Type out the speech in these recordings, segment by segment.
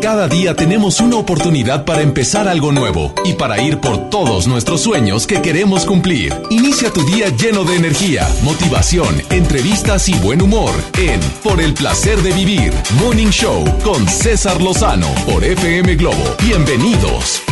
Cada día tenemos una oportunidad para empezar algo nuevo y para ir por todos nuestros sueños que queremos cumplir. Inicia tu día lleno de energía, motivación, entrevistas y buen humor en Por el placer de vivir, Morning Show con César Lozano por FM Globo. Bienvenidos.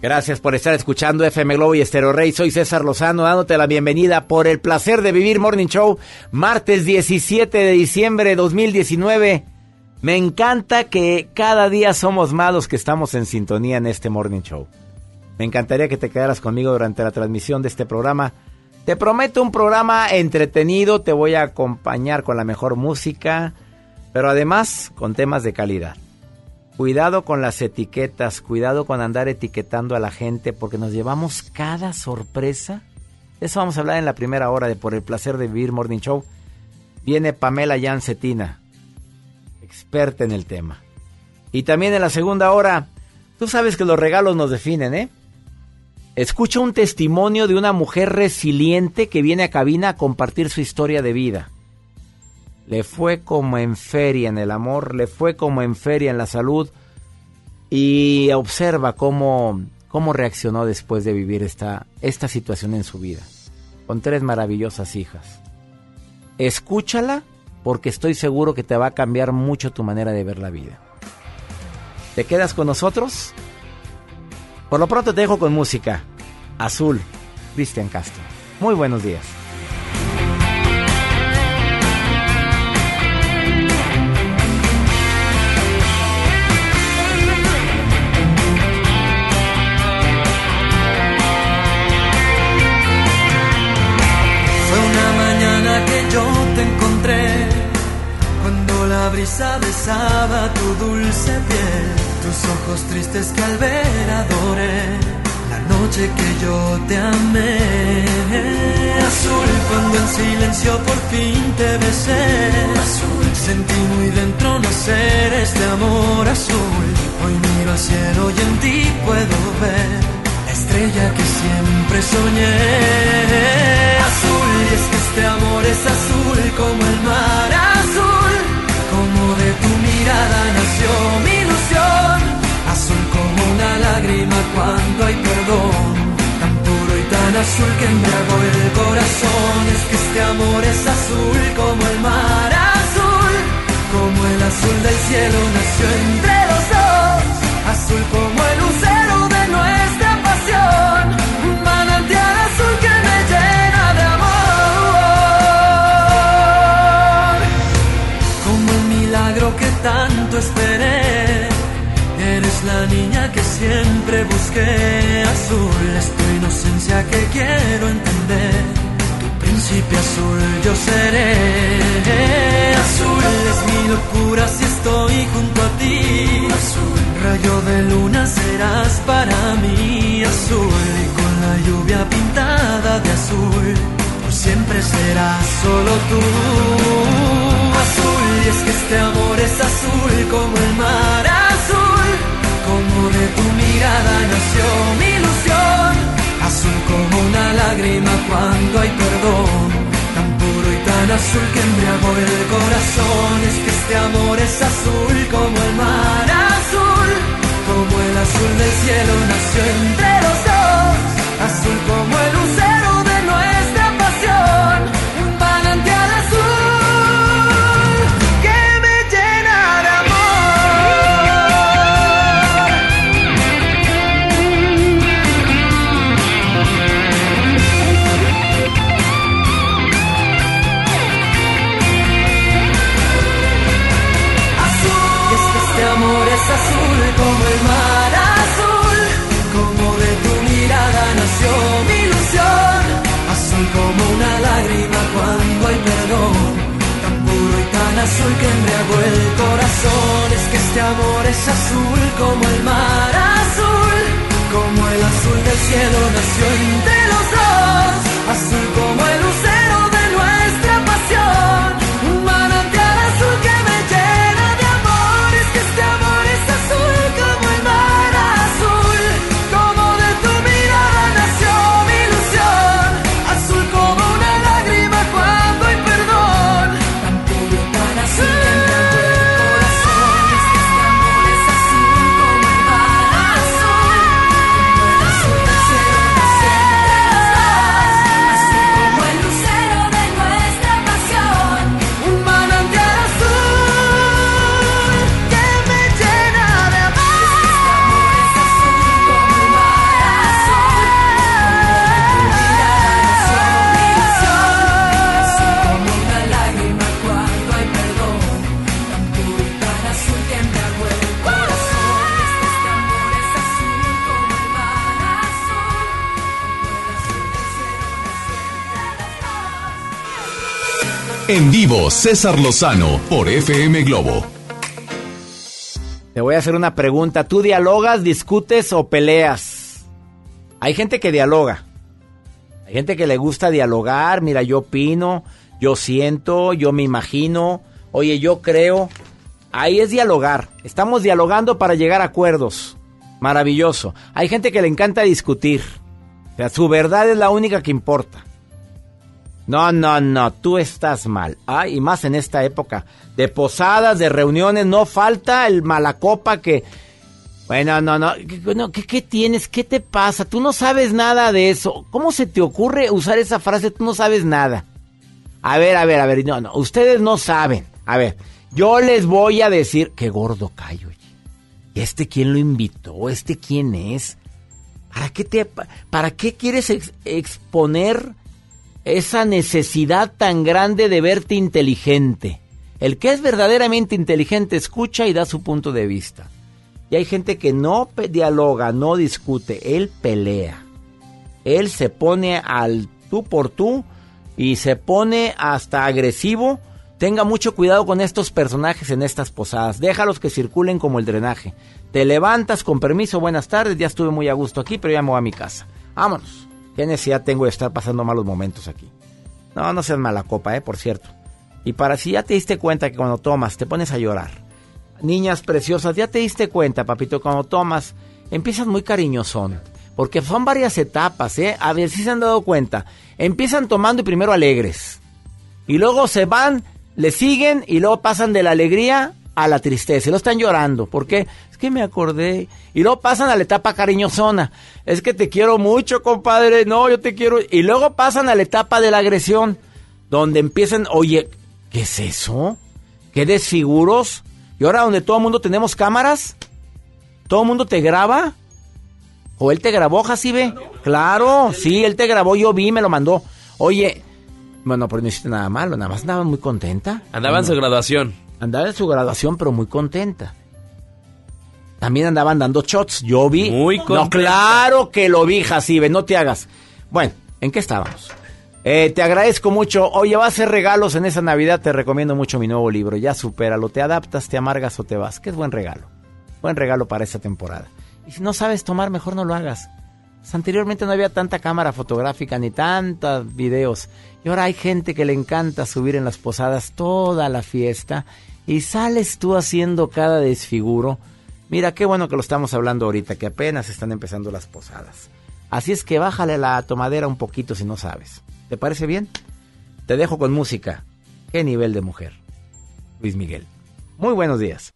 Gracias por estar escuchando FM Globo y Estero Rey. Soy César Lozano dándote la bienvenida por el placer de vivir Morning Show, martes 17 de diciembre de 2019. Me encanta que cada día somos más los que estamos en sintonía en este Morning Show. Me encantaría que te quedaras conmigo durante la transmisión de este programa. Te prometo un programa entretenido, te voy a acompañar con la mejor música, pero además con temas de calidad. Cuidado con las etiquetas, cuidado con andar etiquetando a la gente porque nos llevamos cada sorpresa. Eso vamos a hablar en la primera hora de Por el placer de vivir Morning Show. Viene Pamela Yancetina, experta en el tema. Y también en la segunda hora, tú sabes que los regalos nos definen, ¿eh? Escucha un testimonio de una mujer resiliente que viene a cabina a compartir su historia de vida. Le fue como en feria en el amor, le fue como en feria en la salud. Y observa cómo, cómo reaccionó después de vivir esta, esta situación en su vida. Con tres maravillosas hijas. Escúchala porque estoy seguro que te va a cambiar mucho tu manera de ver la vida. ¿Te quedas con nosotros? Por lo pronto te dejo con música. Azul, Cristian Castro. Muy buenos días. Brisa besaba tu dulce piel, tus ojos tristes que al ver adoré, la noche que yo te amé. Azul cuando en silencio por fin te besé, azul sentí muy dentro nacer este amor azul. Hoy miro al cielo y en ti puedo ver la estrella que siempre soñé. Azul y es que este amor es azul como el mar azul mirada nació mi ilusión, azul como una lágrima cuando hay perdón, tan puro y tan azul que embriagó el corazón. Es que este amor es azul como el mar azul, como el azul del cielo nació entre los dos, azul como el lucero de nuestra pasión, esperé. Eres la niña que siempre busqué, azul es tu inocencia que quiero entender. Tu príncipe azul yo seré. Azul es mi locura si estoy junto a ti. Azul, rayo de luna serás para mí. Azul y con la lluvia pintada de azul, por siempre serás solo tú. Azul y es que este amor es azul como el mar azul, como de tu mirada nació mi ilusión, azul como una lágrima cuando hay perdón, tan puro y tan azul que embriagó el corazón, es que este amor es azul como el mar azul, como el azul del cielo nació entre los dos, azul como hay perdón, tan puro y tan azul que embriagó el corazón. Es que este amor es azul como el mar azul, como el azul del cielo nació entre los dos, azul como el lucero En vivo, César Lozano por FM Globo. Te voy a hacer una pregunta. ¿Tú dialogas, discutes o peleas? Hay gente que dialoga. Hay gente que le gusta dialogar. Mira, yo opino, yo siento, yo me imagino. Oye, yo creo. Ahí es dialogar. Estamos dialogando para llegar a acuerdos. Maravilloso. Hay gente que le encanta discutir. O sea, su verdad es la única que importa. No, no, no, tú estás mal. Ay, y más en esta época de posadas, de reuniones, no falta el malacopa que... Bueno, no, no, ¿qué, ¿qué, tienes? ¿Qué te pasa? Tú no sabes nada de eso. ¿Cómo se te ocurre usar esa frase? Tú no sabes nada. A ver, a ver, a ver, no, no, ustedes no saben. A ver, yo les voy a decir, qué gordo callo. ¿Este quién lo invitó? ¿Este quién es? ¿Para qué, te, para qué quieres exponer esa necesidad tan grande de verte inteligente? El que es verdaderamente inteligente escucha y da su punto de vista. Y hay gente que no dialoga, no discute, él pelea. Él se pone al tú por tú y se pone hasta agresivo. Tenga mucho cuidado con estos personajes en estas posadas. Déjalos que circulen como el drenaje. Te levantas con permiso, buenas tardes, ya estuve muy a gusto aquí, pero ya me voy a mi casa. Vámonos. ¿Qué necesidad tengo de estar pasando malos momentos aquí? No, no seas mala copa, eh, por cierto. Y para si ya te diste cuenta que cuando tomas te pones a llorar niñas preciosas, ya te diste cuenta, papito, cuando tomas, empiezas muy cariñosón. Porque son varias etapas, ¿eh? A ver si se han dado cuenta. Empiezan tomando y primero alegres. Y luego se van, le siguen y luego pasan de la alegría a la tristeza. Y lo están llorando. ¿Por qué? Es que me acordé. Y luego pasan a la etapa cariñosona. Es que te quiero mucho, compadre. No, yo te quiero. Y luego pasan a la etapa de la agresión. Donde empiezan, oye, ¿qué es eso? ¿Qué desfiguros? Y ahora donde todo el mundo tenemos cámaras, todo el mundo te graba. ¿O él te grabó, Jacibe? Claro, sí, él te grabó, yo vi, me lo mandó. Oye, bueno, pero no hiciste nada malo, nada más andaba muy contenta. Andaba en su graduación. Andaba en su graduación, pero muy contenta. También andaban dando shots, yo vi. Muy contenta. No, claro que lo vi, Jacibe, no te hagas. Bueno, ¿en qué estábamos? Eh, te agradezco mucho. Oye, va a hacer regalos en esa Navidad. Te recomiendo mucho mi nuevo libro. Ya supéralo. Te adaptas, te amargas o te vas. Que es buen regalo. Buen regalo para esta temporada. Y si no sabes tomar, mejor no lo hagas. Pues anteriormente no había tanta cámara fotográfica ni tantos videos. Y ahora hay gente que le encanta subir en las posadas toda la fiesta. Y sales tú haciendo cada desfiguro. Mira, qué bueno que lo estamos hablando ahorita, que apenas están empezando las posadas. Así es que bájale la tomadera un poquito si no sabes. ¿Te parece bien? Te dejo con música. ¿Qué nivel de mujer? Luis Miguel. Muy buenos días.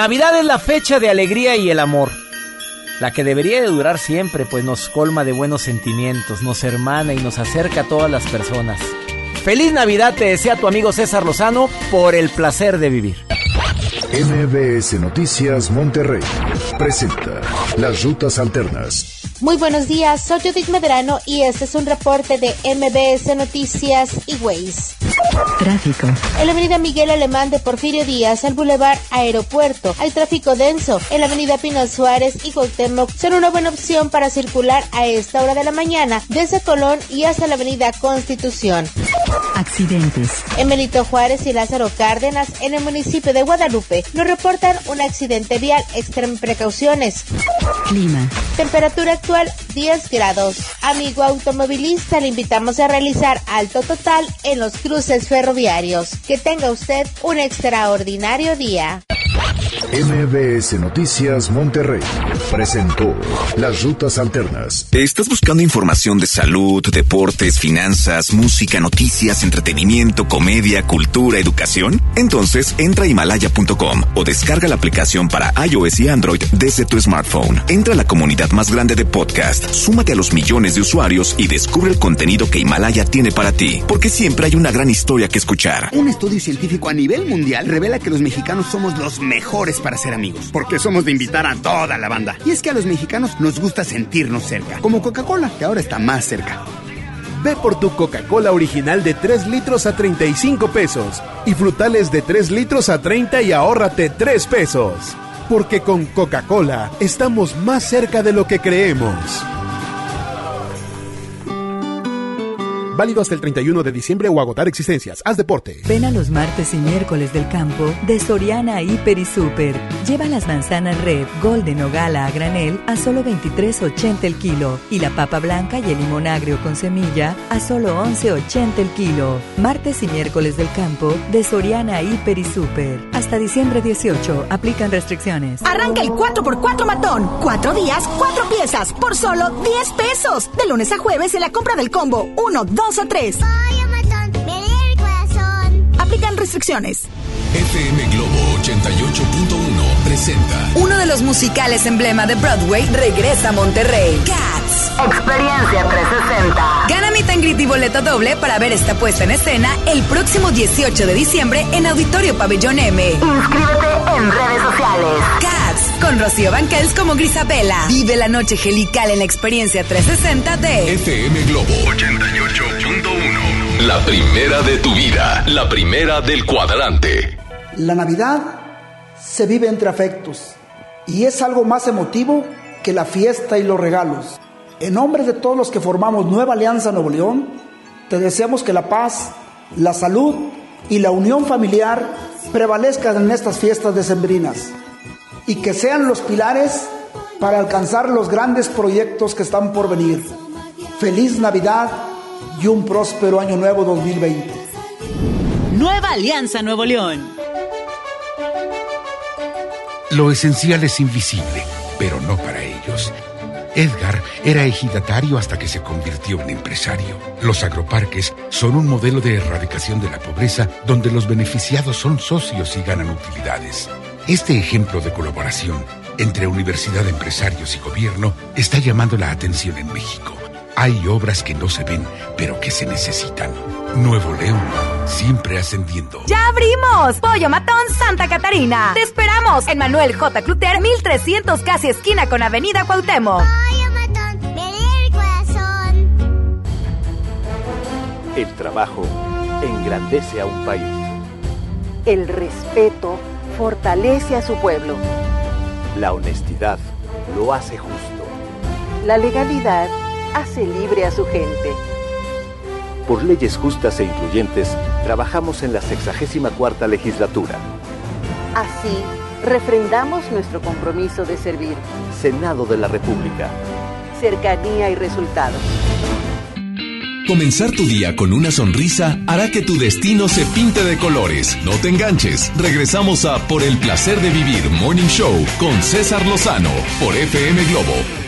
Navidad es la fecha de alegría y el amor. La que debería de durar siempre, pues nos colma de buenos sentimientos, nos hermana y nos acerca a todas las personas. Feliz Navidad te desea tu amigo César Lozano por el placer de vivir. MBS Noticias Monterrey presenta Las Rutas Alternas. Muy buenos días, soy Judith Medrano y este es un reporte de MBS Noticias y Ways. Tráfico. En la avenida Miguel Alemán de Porfirio Díaz al Boulevard Aeropuerto hay tráfico denso. En la avenida Pino Suárez y Cuauhtémoc son una buena opción para circular a esta hora de la mañana desde Colón y hasta la avenida Constitución. Accidentes. En Benito Juárez y Lázaro Cárdenas, en el municipio de Guadalupe, nos reportan un accidente vial. Extremen precauciones. Clima. Temperatura actual 10 grados. Amigo automovilista, le invitamos a realizar alto total en los cruces ferroviarios. Que tenga usted un extraordinario día. MBS Noticias Monterrey presentó Las Rutas Alternas. ¿Estás buscando información de salud, deportes, finanzas, música, noticias, entretenimiento, comedia, cultura, educación? Entonces entra a himalaya.com o descarga la aplicación para iOS y Android desde tu smartphone. Entra a la comunidad más grande de podcast, súmate a los millones de usuarios y descubre el contenido que Himalaya tiene para ti, porque siempre hay una gran historia que escuchar. Un estudio científico a nivel mundial revela que los mexicanos somos los mejores para ser amigos, porque somos de invitar a toda la banda. Y es que a los mexicanos nos gusta sentirnos cerca, como Coca-Cola, que ahora está más cerca. Ve por tu Coca-Cola original de 3 litros a 35 pesos y frutales de 3 litros a 30 y ahórrate 3 pesos. Porque con Coca-Cola estamos más cerca de lo que creemos. Válido hasta el 31 de diciembre o agotar existencias. Haz deporte. Ven a los martes y miércoles del campo de Soriana Hiper y Super. Lleva las manzanas red, golden o gala a granel a solo 23.80 el kilo y la papa blanca y el limón agrio con semilla a solo 11.80 el kilo. Martes y miércoles del campo de Soriana Hiper y Super. Hasta diciembre 18. Aplican restricciones. Arranca el 4x4 matón. Cuatro días, cuatro piezas por solo 10 pesos. De lunes a jueves en la compra del combo 1, 2 o 3. Aplican restricciones. FM Globo 88.1 presenta Uno de los musicales emblema de Broadway regresa a Monterrey. Cats. Experiencia 360. Gana mi tangrit y boleto doble para ver esta puesta en escena el próximo 18 de diciembre en Auditorio Pabellón M. Inscríbete en redes sociales. Cats, con Rocío Banquels como Grisabela. Vive la noche gelical en la experiencia 360 de FM Globo 88.1. La primera de tu vida, la primera del cuadrante. La Navidad se vive entre afectos y es algo más emotivo que la fiesta y los regalos. En nombre de todos los que formamos Nueva Alianza Nuevo León, te deseamos que la paz, la salud y la unión familiar prevalezcan en estas fiestas decembrinas y que sean los pilares para alcanzar los grandes proyectos que están por venir. Feliz Navidad y un próspero año nuevo 2020. Nueva Alianza Nuevo León. Lo esencial es invisible, pero no para ellos. Edgar era ejidatario hasta que se convirtió en empresario. Los agroparques son un modelo de erradicación de la pobreza donde los beneficiados son socios y ganan utilidades. Este ejemplo de colaboración entre universidad, empresarios y gobierno está llamando la atención en México. Hay obras que no se ven, pero que se necesitan. Nuevo León, siempre ascendiendo. ¡Ya abrimos! Pollo Matón Santa Catarina. Te esperamos en Manuel J. Cluter, 1300 casi esquina con Avenida Cuauhtémoc. Pollo Matón, me el corazón. El trabajo engrandece a un país. El respeto fortalece a su pueblo. La honestidad lo hace justo. La legalidad hace libre a su gente. Por leyes justas e incluyentes, trabajamos en la 64 legislatura. Así, refrendamos nuestro compromiso de servir. Senado de la República. Cercanía y resultados. Comenzar tu día con una sonrisa hará que tu destino se pinte de colores. No te enganches. Regresamos a Por el placer de vivir Morning Show con César Lozano por FM Globo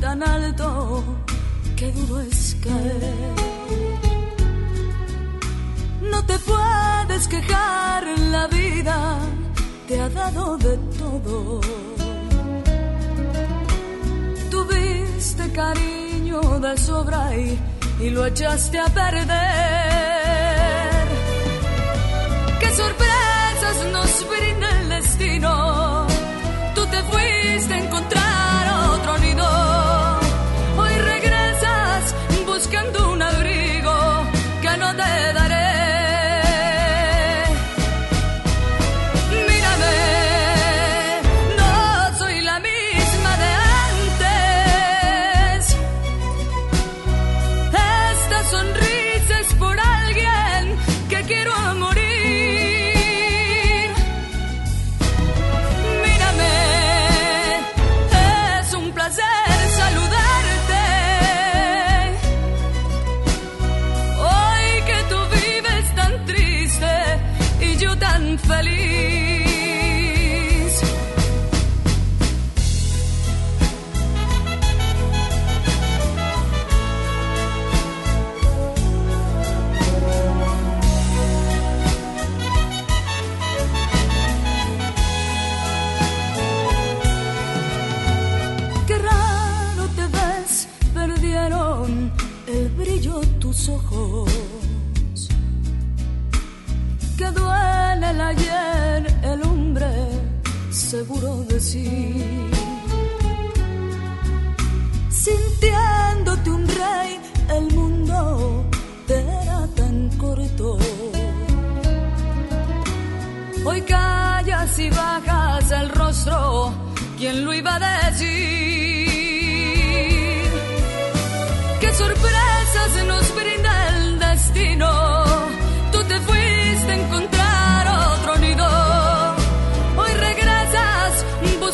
tan alto, qué duro es caer. No te puedes quejar, la vida te ha dado de todo. Tuviste cariño de sobra y, y lo echaste a perder. Qué sorpresas nos brinda el destino. Tú te fuiste a encontrar Hoy regresas buscando un abrigo que no te daré. Seguro de sí. Sintiéndote un rey, el mundo te era tan corto. Hoy callas y bajas el rostro, ¿quién lo iba a decir?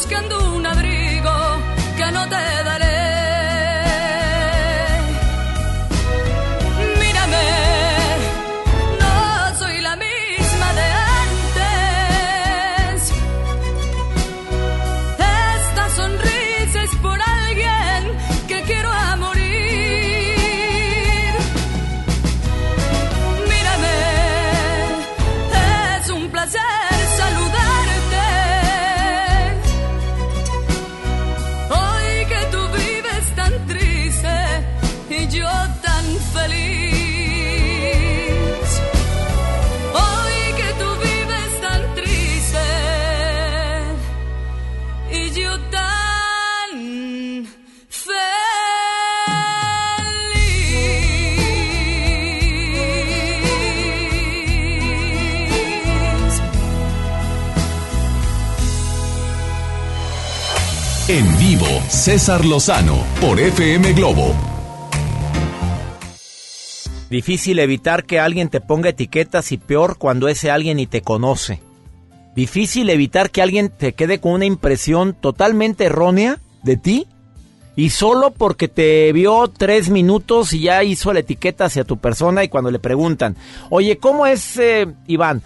Buscando un abrigo que no te daré. César Lozano por FM Globo. Difícil evitar que alguien te ponga etiquetas y peor cuando ese alguien ni te conoce. Difícil evitar que alguien te quede con una impresión totalmente errónea de ti y solo porque te vio tres minutos y ya hizo la etiqueta hacia tu persona y cuando le preguntan, oye, ¿cómo es eh, Iván?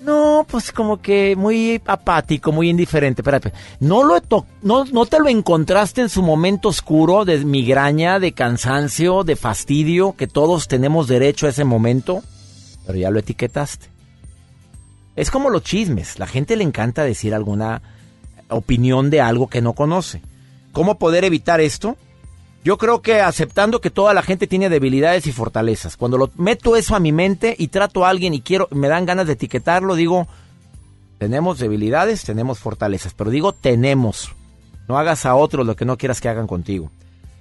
No, pues como que muy apático, muy indiferente. Espérate, ¿no, lo no, ¿no te lo encontraste en su momento oscuro de migraña, de cansancio, de fastidio, que todos tenemos derecho a ese momento? Pero ya lo etiquetaste. Es como los chismes. La gente le encanta decir alguna opinión de algo que no conoce. ¿Cómo poder evitar esto? Yo creo que aceptando que toda la gente tiene debilidades y fortalezas. Cuando lo meto eso a mi mente y trato a alguien y quiero, me dan ganas de etiquetarlo, digo, tenemos debilidades, tenemos fortalezas, pero digo tenemos. No hagas a otros lo que no quieras que hagan contigo.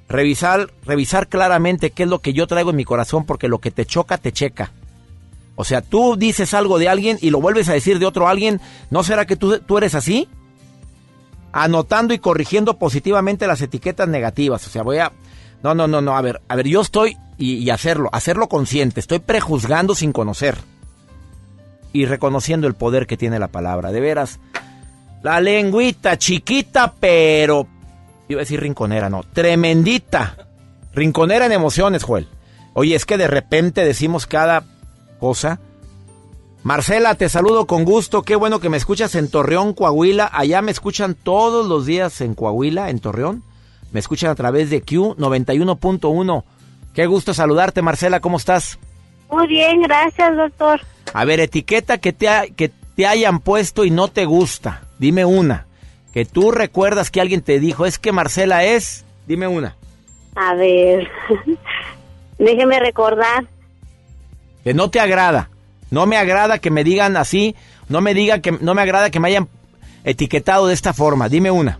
Revisar, revisar claramente qué es lo que yo traigo en mi corazón, porque lo que te choca, te checa. O sea, tú dices algo de alguien y lo vuelves a decir de otro alguien, ¿no será que tú, tú eres así? Anotando y corrigiendo positivamente las etiquetas negativas. O sea, voy a... No, no, no, no. A ver, a ver, yo estoy... Y, y hacerlo, hacerlo consciente. Estoy prejuzgando sin conocer. Y reconociendo el poder que tiene la palabra. De veras. La lengüita chiquita, pero... Iba a decir rinconera, no. Tremendita. Rinconera en emociones, Joel. Oye, es que de repente decimos cada cosa. Marcela, te saludo con gusto. Qué bueno que me escuchas en Torreón, Coahuila. Allá me escuchan todos los días en Coahuila, en Torreón. Me escuchan a través de Q 91.1. Qué gusto saludarte, Marcela. ¿Cómo estás? Muy bien, gracias, doctor. A ver, etiqueta que te, que te hayan puesto y no te gusta. Dime una. Que tú recuerdas que alguien te dijo, es que Marcela es. Dime una. A ver, déjeme recordar. Que no te agrada. No me agrada que me digan así. No me diga que no me agrada que me hayan etiquetado de esta forma. Dime una.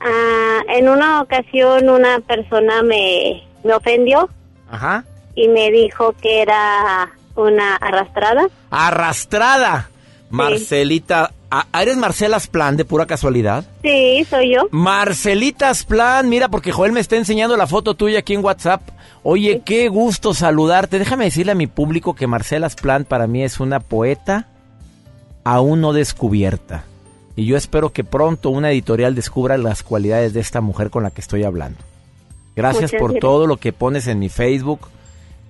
Ah, en una ocasión una persona me, me ofendió Ajá. y me dijo que era una arrastrada. Arrastrada. Marcelita. ¿Eres Marcela Plan de pura casualidad? Sí, soy yo. Marcelita Plan, mira, porque Joel me está enseñando la foto tuya aquí en WhatsApp. Oye, qué gusto saludarte. Déjame decirle a mi público que Marcela Plan para mí es una poeta aún no descubierta. Y yo espero que pronto una editorial descubra las cualidades de esta mujer con la que estoy hablando. Gracias Muchas por gracias. todo lo que pones en mi Facebook.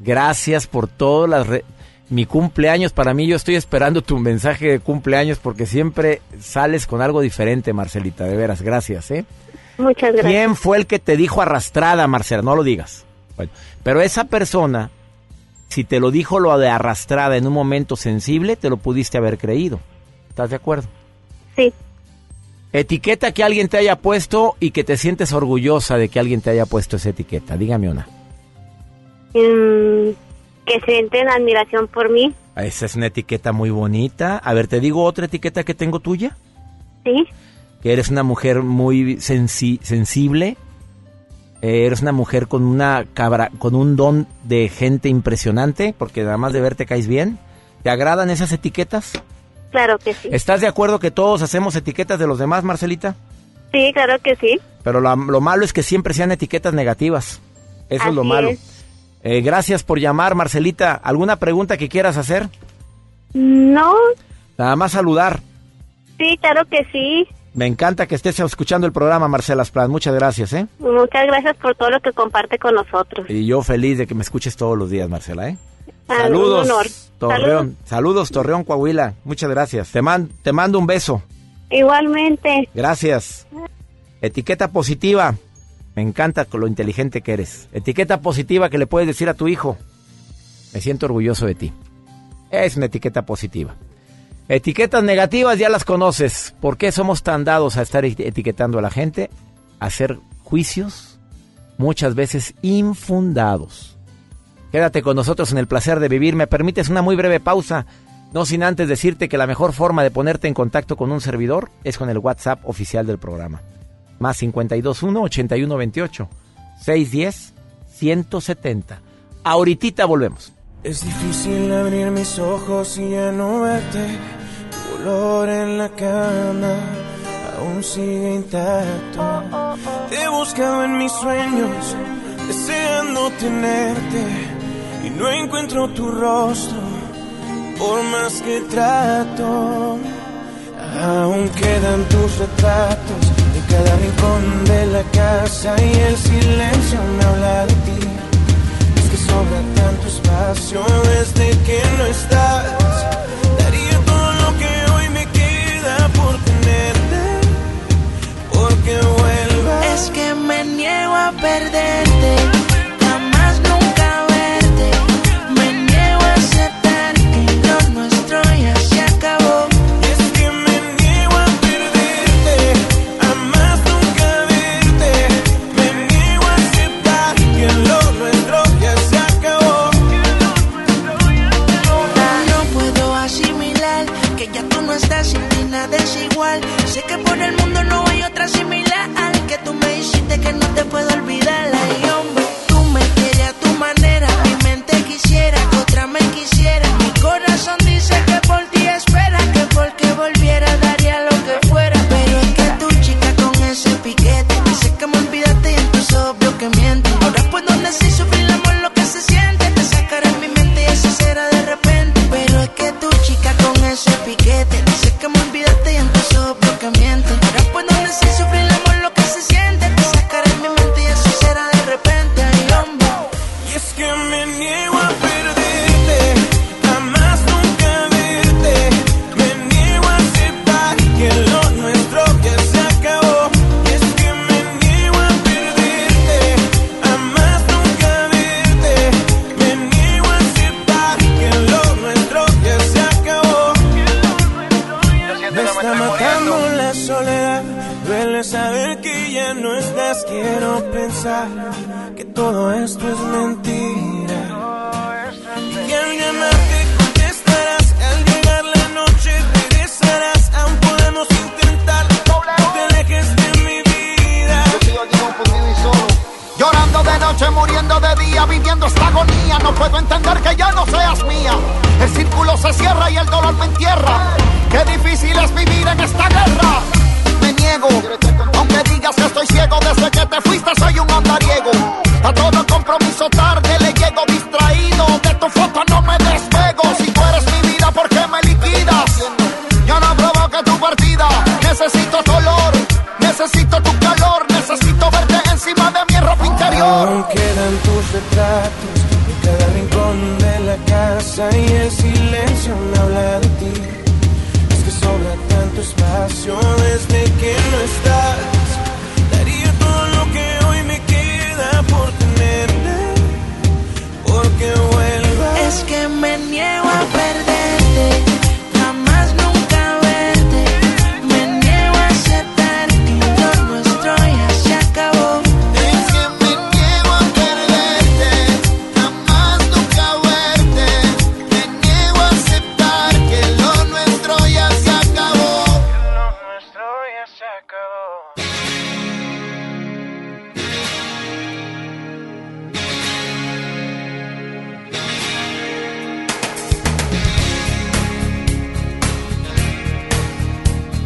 Gracias por todo las re- mi cumpleaños. Para mí yo estoy esperando tu mensaje de cumpleaños porque siempre sales con algo diferente, Marcelita. De veras, gracias, ¿eh? Muchas gracias. ¿Quién fue el que te dijo arrastrada, Marcela? No lo digas. Bueno, pero esa persona, si te lo dijo lo de arrastrada en un momento sensible, te lo pudiste haber creído. ¿Estás de acuerdo? Sí. Etiqueta que alguien te haya puesto y que te sientes orgullosa de que alguien te haya puesto esa etiqueta. Dígame una. Mm, que sienten admiración por mí. Esa es una etiqueta muy bonita. A ver, te digo otra etiqueta que tengo tuya. Sí. Que eres una mujer muy sensi- sensible. Eh, eres una mujer con una cabra, con un don de gente impresionante, porque nada más de verte caes bien. ¿Te agradan esas etiquetas? Claro que sí. ¿Estás de acuerdo que todos hacemos etiquetas de los demás, Marcelita? Sí, claro que sí. Pero lo, lo malo es que siempre sean etiquetas negativas. Eso es lo malo. es. Eh, gracias por llamar, Marcelita. ¿Alguna pregunta que quieras hacer? No, Nada más saludar. sí, claro que sí. Me encanta que estés escuchando el programa, Marcela Splan. Muchas gracias, ¿eh? Muchas gracias por todo lo que comparte con nosotros. Y yo feliz de que me escuches todos los días, Marcela, ¿eh? Ah, Saludos. Torreón. Saludos, Torreón, Coahuila. Muchas gracias. Te, man- te mando un beso. Igualmente. Gracias. Etiqueta positiva. Me encanta con lo inteligente que eres. Etiqueta positiva que le puedes decir a tu hijo. Me siento orgulloso de ti. Es una etiqueta positiva. Etiquetas negativas ya las conoces. ¿Por qué somos tan dados a estar eti- etiquetando a la gente? A hacer juicios muchas veces infundados. Quédate con nosotros en el placer de vivir. Me permites una muy breve pausa. No sin antes decirte que la mejor forma de ponerte en contacto con un servidor es con el WhatsApp oficial del programa. Más 521 8128 610 170. Ahorita volvemos. Es difícil abrir mis ojos y ya no verte. Tu olor en la cama aún sigue intacto. Te he buscado en mis sueños, deseando tenerte. Y no encuentro tu rostro, por más que trato. Aún quedan tus retratos en cada rincón de la casa y el silencio me habla de ti. Es que sobra tanto espacio desde que no estás. Daría todo lo que hoy me queda por tenerte, porque vuelvas. Es que me niego a perderte,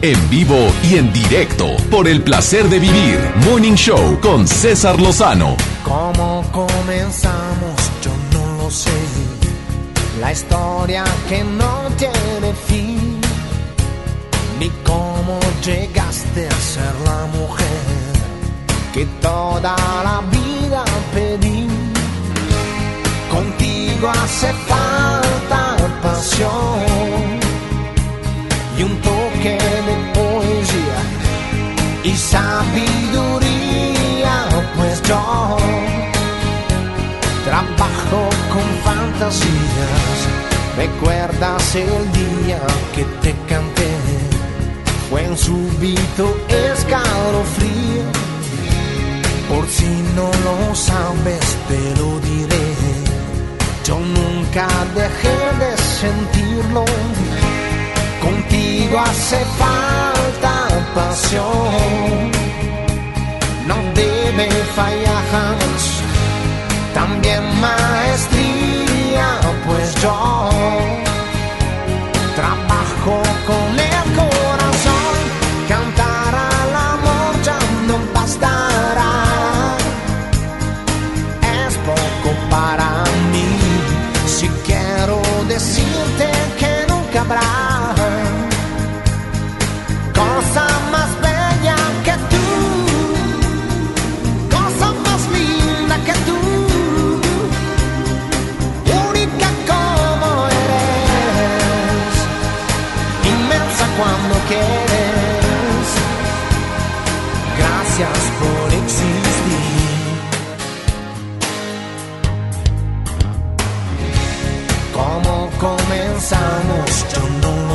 En vivo y en directo por el placer de vivir. Morning Show con César Lozano. ¿Cómo comenzamos? Yo no lo sé. La historia que no tiene fin. Ni cómo llegaste a ser la mujer que toda la vida pedí. Contigo hace falta pasión y un de poesía y sabiduría, pues yo trabajo con fantasías. ¿Recuerdas el día que te canté? Fue un súbito escalofrío. Por si no lo sabes, te lo diré. Yo nunca dejé de sentirlo. Contigo hace falta pasión. No debe fallar jamás. También maestría, pues yo trabajo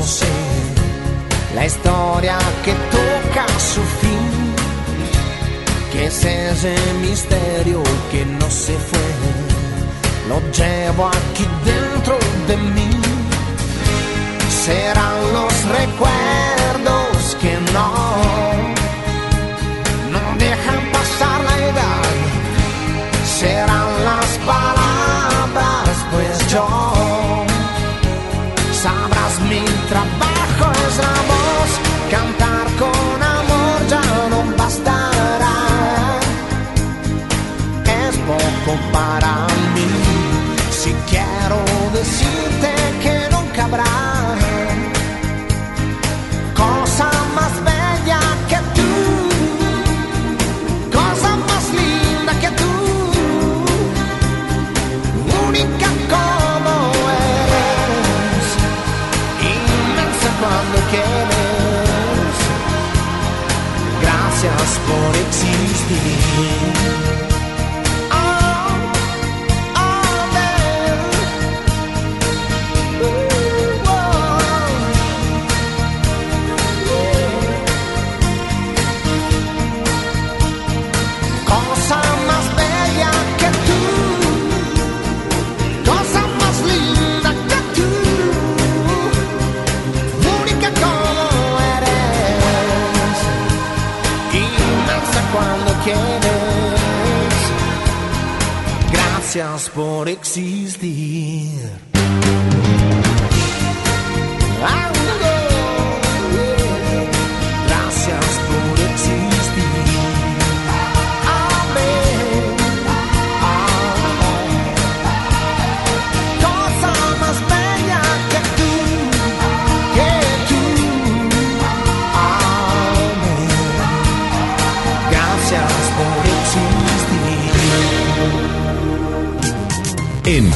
sé. La historia que toca su fin, que es ese misterio que no se fue, lo llevo aquí dentro de mí. Serán los recuerdos que no, no dejan pasar la edad. Serán las palabras, pues yo trabajo es la voz, cantar con amor ya no bastará. Es poco para mí, si quiero decirte que nunca habrá Gracias por existir. Gracias por existir.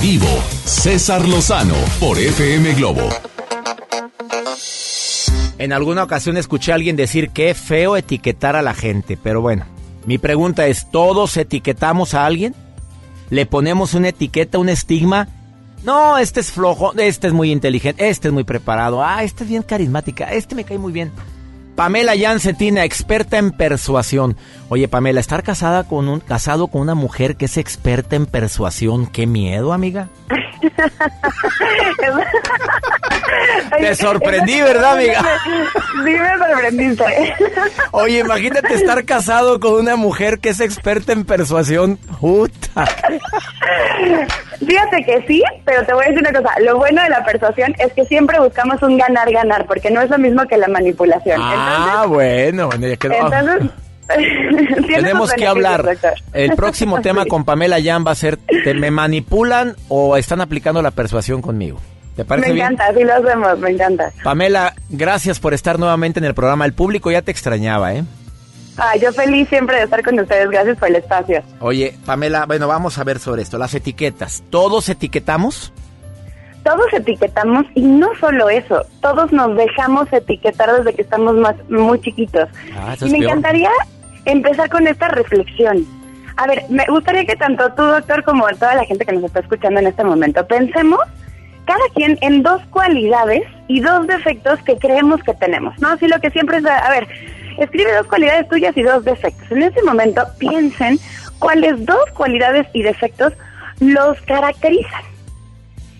Vivo, César Lozano por FM Globo. En alguna ocasión escuché a alguien decir que feo etiquetar a la gente, pero bueno, mi pregunta es, ¿todos etiquetamos a alguien? ¿Le ponemos una etiqueta, un estigma? No, este es flojo, este es muy inteligente, este es muy preparado, ah, este es bien carismática, este me cae muy bien. Pamela Jancetina, experta en persuasión. Oye, Pamela, estar casada con un casado con una mujer que es experta en persuasión, qué miedo, amiga. Te sorprendí, ¿verdad, amiga? Sí, me sorprendiste. Oye, imagínate estar casado con una mujer que es experta en persuasión. Puta. Fíjate que sí, pero te voy a decir una cosa. Lo bueno de la persuasión es que siempre buscamos un ganar-ganar, porque no es lo mismo que la manipulación. Ah, bueno, bueno, ya quedó. Entonces, Tenemos que hablar. El próximo tema con Pamela Jan va a ser, ¿te me manipulan o están aplicando la persuasión conmigo? ¿Te parece Me bien? encanta, así lo hacemos, me encanta. Pamela, gracias por estar nuevamente en el programa. El público ya te extrañaba, ¿eh? Ah, yo feliz siempre de estar con ustedes, gracias por el espacio. Oye, Pamela, bueno, vamos a ver sobre esto. Las etiquetas. ¿Todos etiquetamos? Todos etiquetamos y no solo eso, todos nos dejamos etiquetar desde que estamos más muy chiquitos. Ah, y me peor. encantaría empezar con esta reflexión. A ver, me gustaría que tanto tú, doctor, como toda la gente que nos está escuchando en este momento, pensemos cada quien en dos cualidades y dos defectos que creemos que tenemos, ¿no? Así lo que siempre es, a ver, escribe dos cualidades tuyas y dos defectos. En ese momento piensen cuáles dos cualidades y defectos los caracterizan.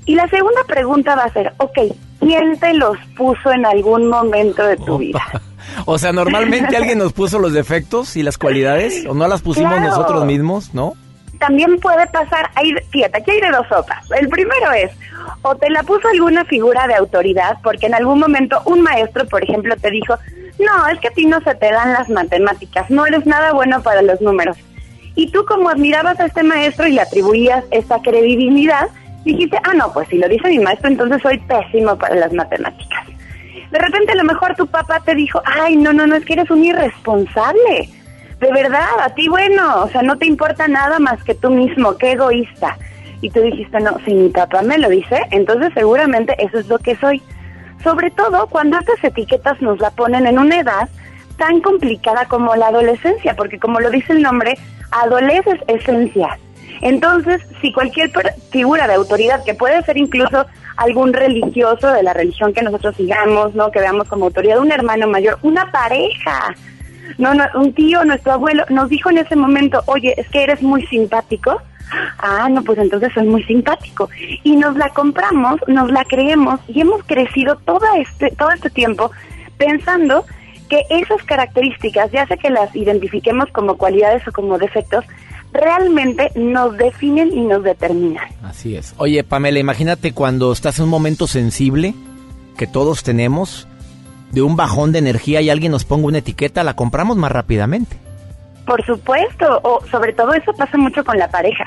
Y la segunda pregunta va a ser, ok, ¿quién te los puso en algún momento de tu vida? O sea, normalmente alguien nos puso los defectos y las cualidades, o no las pusimos Claro. nosotros mismos, ¿no? También puede pasar, hay, fíjate, aquí hay de dos sopas. El primero es, o te la puso alguna figura de autoridad, porque en algún momento un maestro, por ejemplo, te dijo, no, es que a ti no se te dan las matemáticas, no eres nada bueno para los números. Y tú como admirabas a este maestro y le atribuías esa credibilidad, dijiste, ah, no, pues si lo dice mi maestro, entonces soy pésimo para las matemáticas. De repente a lo mejor tu papá te dijo, ay, no, no, no, es que eres un irresponsable. De verdad, a ti bueno, o sea, no te importa nada más que tú mismo, qué egoísta. Y tú dijiste, no, si mi papá me lo dice, entonces seguramente eso es lo que soy. Sobre todo cuando estas etiquetas nos la ponen en una edad tan complicada como la adolescencia, porque como lo dice el nombre, adoleces esencia. Entonces, si cualquier figura de autoridad, que puede ser incluso algún religioso de la religión que nosotros sigamos, ¿no? Que veamos como autoridad, un hermano mayor, una pareja, no, no, un tío, nuestro abuelo, nos dijo en ese momento, oye, es que eres muy simpático. Ah, no, pues entonces soy muy simpático. Y nos la compramos, nos la creemos y hemos crecido todo este, todo este tiempo pensando que esas características, ya sea que las identifiquemos como cualidades o como defectos, realmente nos definen y nos determinan. Así es. Oye, Pamela, imagínate cuando estás en un momento sensible que todos tenemos, de un bajón de energía y alguien nos ponga una etiqueta, la compramos más rápidamente. Por supuesto, o sobre todo eso pasa mucho con la pareja.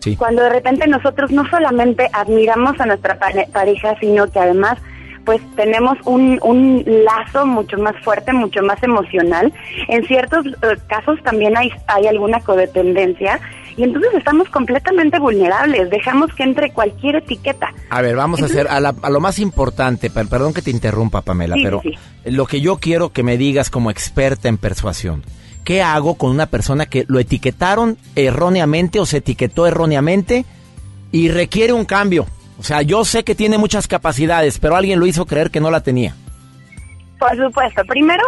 Sí. Cuando de repente nosotros no solamente admiramos a nuestra pare- pareja, sino que además pues tenemos un, un lazo mucho más fuerte, mucho más emocional. En ciertos eh, casos también hay, hay alguna codependencia y entonces estamos completamente vulnerables, dejamos que entre cualquier etiqueta. A ver, vamos a hacer a, la- a lo más importante, per- perdón que te interrumpa, Pamela, Sí, pero sí, lo que yo quiero que me digas como experta en persuasión, ¿qué hago con una persona que lo etiquetaron erróneamente o se etiquetó erróneamente y requiere un cambio? O sea, yo sé que tiene muchas capacidades, pero alguien lo hizo creer que no la tenía. Por supuesto. Primero,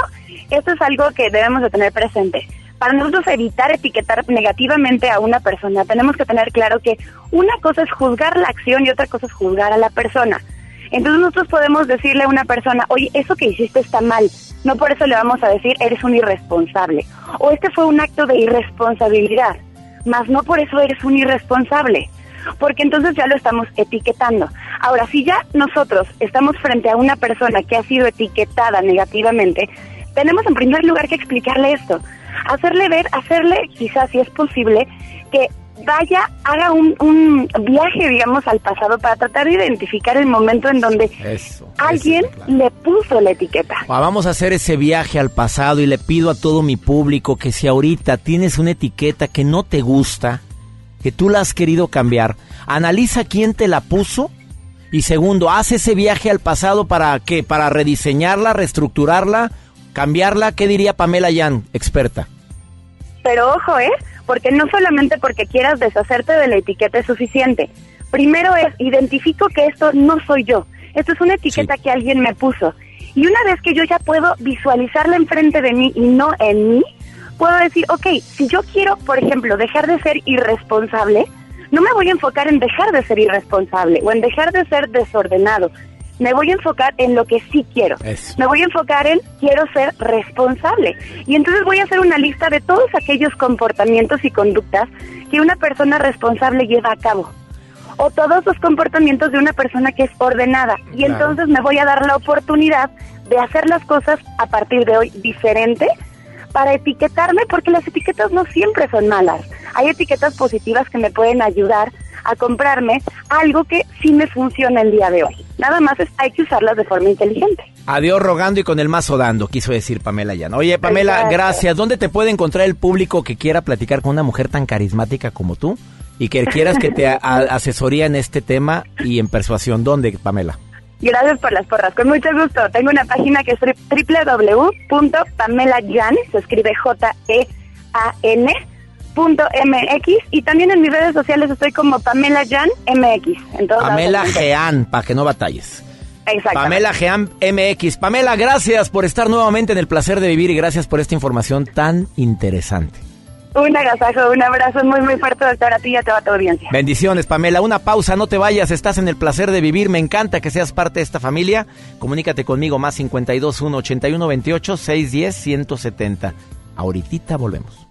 esto es algo que debemos de tener presente. Para nosotros evitar etiquetar negativamente a una persona, tenemos que tener claro que una cosa es juzgar la acción y otra cosa es juzgar a la persona. Entonces nosotros podemos decirle a una persona, oye, eso que hiciste está mal. No por eso le vamos a decir, eres un irresponsable. O este fue un acto de irresponsabilidad. más no por eso eres un irresponsable, porque entonces ya lo estamos etiquetando. Ahora, si ya nosotros estamos frente a una persona que ha sido etiquetada negativamente, tenemos en primer lugar que explicarle esto, hacerle ver, hacerle quizás si es posible que vaya, haga un, un viaje, digamos, al pasado para tratar de identificar el momento en donde alguien le puso la etiqueta. Ah, Vamos a hacer ese viaje al pasado y le pido a todo mi público que si ahorita tienes una etiqueta que no te gusta, que tú la has querido cambiar, analiza quién te la puso y segundo, haz ese viaje al pasado para qué, para rediseñarla, reestructurarla, cambiarla. ¿Qué diría Pamela Yan, experta? Pero ojo, ¿eh? Porque no solamente porque quieras deshacerte de la etiqueta es suficiente. Primero es, identifico que esto no soy yo. Esto es una etiqueta que alguien me puso. Y una vez que yo ya puedo visualizarla enfrente de mí y no en mí, puedo decir, ok, si yo quiero, por ejemplo, dejar de ser irresponsable, no me voy a enfocar en dejar de ser irresponsable o en dejar de ser desordenado. Me voy a enfocar en lo que sí quiero. Me voy a enfocar en quiero ser responsable. Y entonces voy a hacer una lista de todos aquellos comportamientos y conductas que una persona responsable lleva a cabo. O todos los comportamientos de una persona que es ordenada. Y Claro. entonces me voy a dar la oportunidad de hacer las cosas a partir de hoy diferente para etiquetarme, porque las etiquetas no siempre son malas. Hay etiquetas positivas que me pueden ayudar a comprarme algo que sí me funciona el día de hoy. Nada más es, hay que usarlas de forma inteligente. Adiós rogando y con el mazo dando, quiso decir Pamela Yan. Oye, Pamela, Exacto. gracias. ¿Dónde te puede encontrar el público que quiera platicar con una mujer tan carismática como tú? Y que quieras que te asesoría en este tema y en persuasión. ¿Dónde, Pamela? Gracias por las porras, con mucho gusto. Tengo una página que es www.pamelayan, se escribe J-E-A-N, punto MX, y también en mis redes sociales estoy como Pamela Jan MX. En Pamela. Gean, para que no batalles. Exacto. Pamela Gean MX. Pamela, gracias por estar nuevamente en el placer de vivir y gracias por esta información tan interesante. Un agasajo, un abrazo muy, muy fuerte, doctora, a ti y a toda tu audiencia. Bendiciones, Pamela. Una pausa, no te vayas, estás en el placer de vivir. Me encanta que seas parte de esta familia. Comunícate conmigo más 52 1 81 28 610 170. Ahorita volvemos.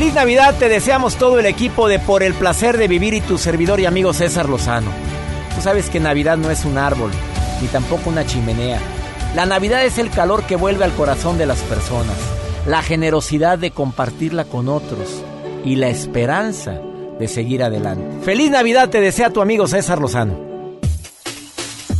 Feliz Navidad, te deseamos todo el equipo de Por el placer de vivir y tu servidor y amigo César Lozano. Tú sabes que Navidad no es un árbol, ni tampoco una chimenea. La Navidad es el calor que vuelve al corazón de las personas, la generosidad de compartirla con otros y la esperanza de seguir adelante. Feliz Navidad te desea tu amigo César Lozano.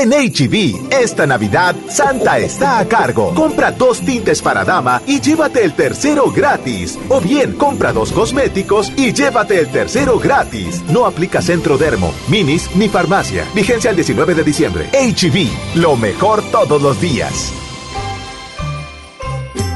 En HB, e esta Navidad, Santa está a cargo. Compra dos tintes para dama y llévate el tercero gratis. O bien, compra dos cosméticos y llévate el tercero gratis. No aplica Centro Dermo, Minis ni farmacia. Vigencia el 19 de diciembre. HB, e lo mejor todos los días.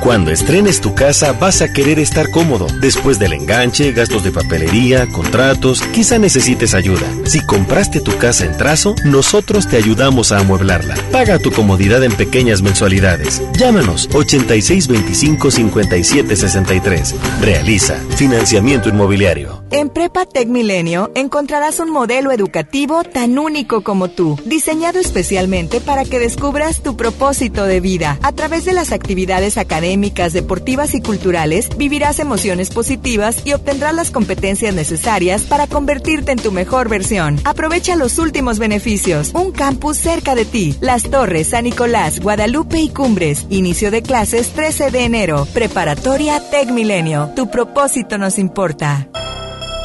Cuando estrenes tu casa vas a querer estar cómodo. Después del enganche, gastos de papelería, contratos, quizá necesites ayuda. Si compraste tu casa en trazo, nosotros te ayudamos a amueblarla. Paga tu comodidad en pequeñas mensualidades. Llámanos 8625 5763. Realiza financiamiento inmobiliario. En Prepa Tech Milenio encontrarás un modelo educativo tan único como tú, diseñado especialmente para que descubras tu propósito de vida a través de las actividades académicas deportivas y culturales, vivirás emociones positivas y obtendrás las competencias necesarias para convertirte en tu mejor versión. Aprovecha los últimos beneficios. Un campus cerca de ti. Las Torres, San Nicolás, Guadalupe y Cumbres. Inicio de clases 13 de enero. Preparatoria Tec Milenio. Tu propósito nos importa.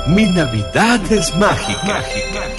Mi Navidad es mágica. mágica.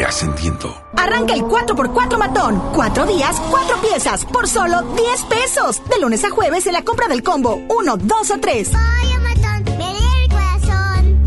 ascendiendo. Arranca el 4x4 matón. Cuatro días, cuatro piezas, por solo 10 pesos. De lunes a jueves en la compra del combo 1, 2 o 3.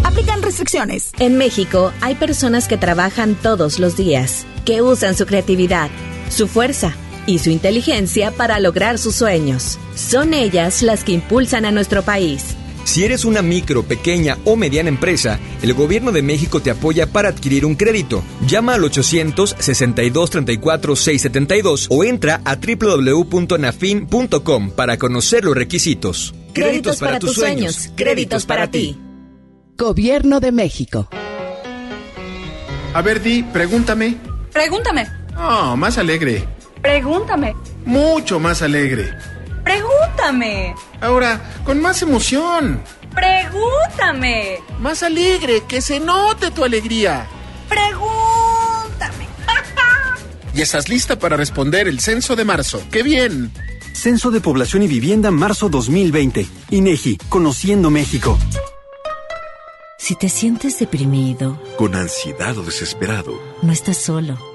Aplican restricciones. En México hay personas que trabajan todos los días, que usan su creatividad, su fuerza y su inteligencia para lograr sus sueños. Son ellas las que impulsan a nuestro país. Si eres una micro, pequeña o mediana empresa, el gobierno de México te apoya para adquirir un crédito. Llama al 800-6234-672 o entra a www.nafin.com para conocer los requisitos. Créditos, para, tus sueños, créditos para ti. Gobierno de México. A ver, Di, pregúntame. Pregúntame. Oh, más alegre. Pregúntame. Mucho más alegre. Pregúntame. Ahora, con más emoción. Pregúntame. Más alegre, que se note tu alegría. Pregúntame. y estás lista para responder el censo de marzo. ¡Qué bien! Censo de Población y Vivienda marzo 2020. INEGI, Conociendo México. Si te sientes deprimido, con ansiedad o desesperado, no estás solo.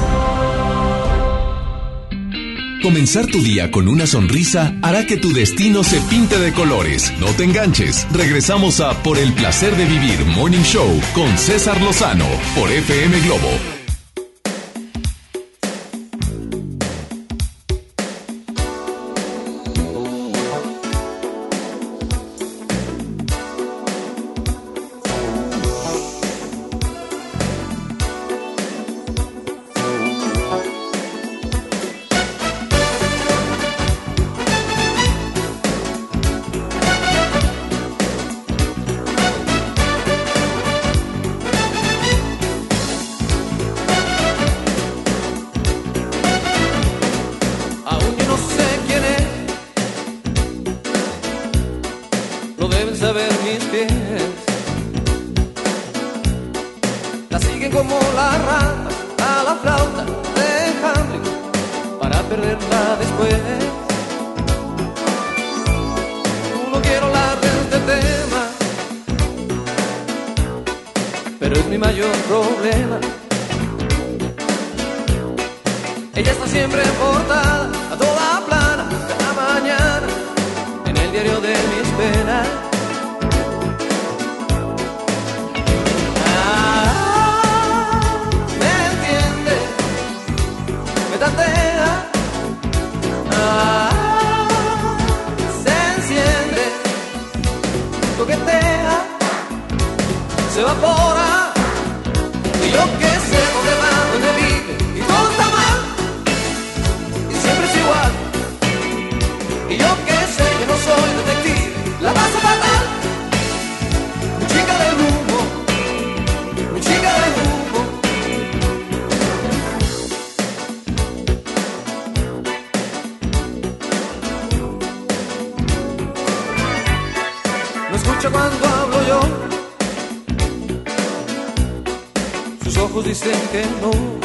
Comenzar tu día con una sonrisa hará que tu destino se pinte de colores. No te enganches. Regresamos a Por el placer de vivir Morning Show con César Lozano por FM Globo dicen que no.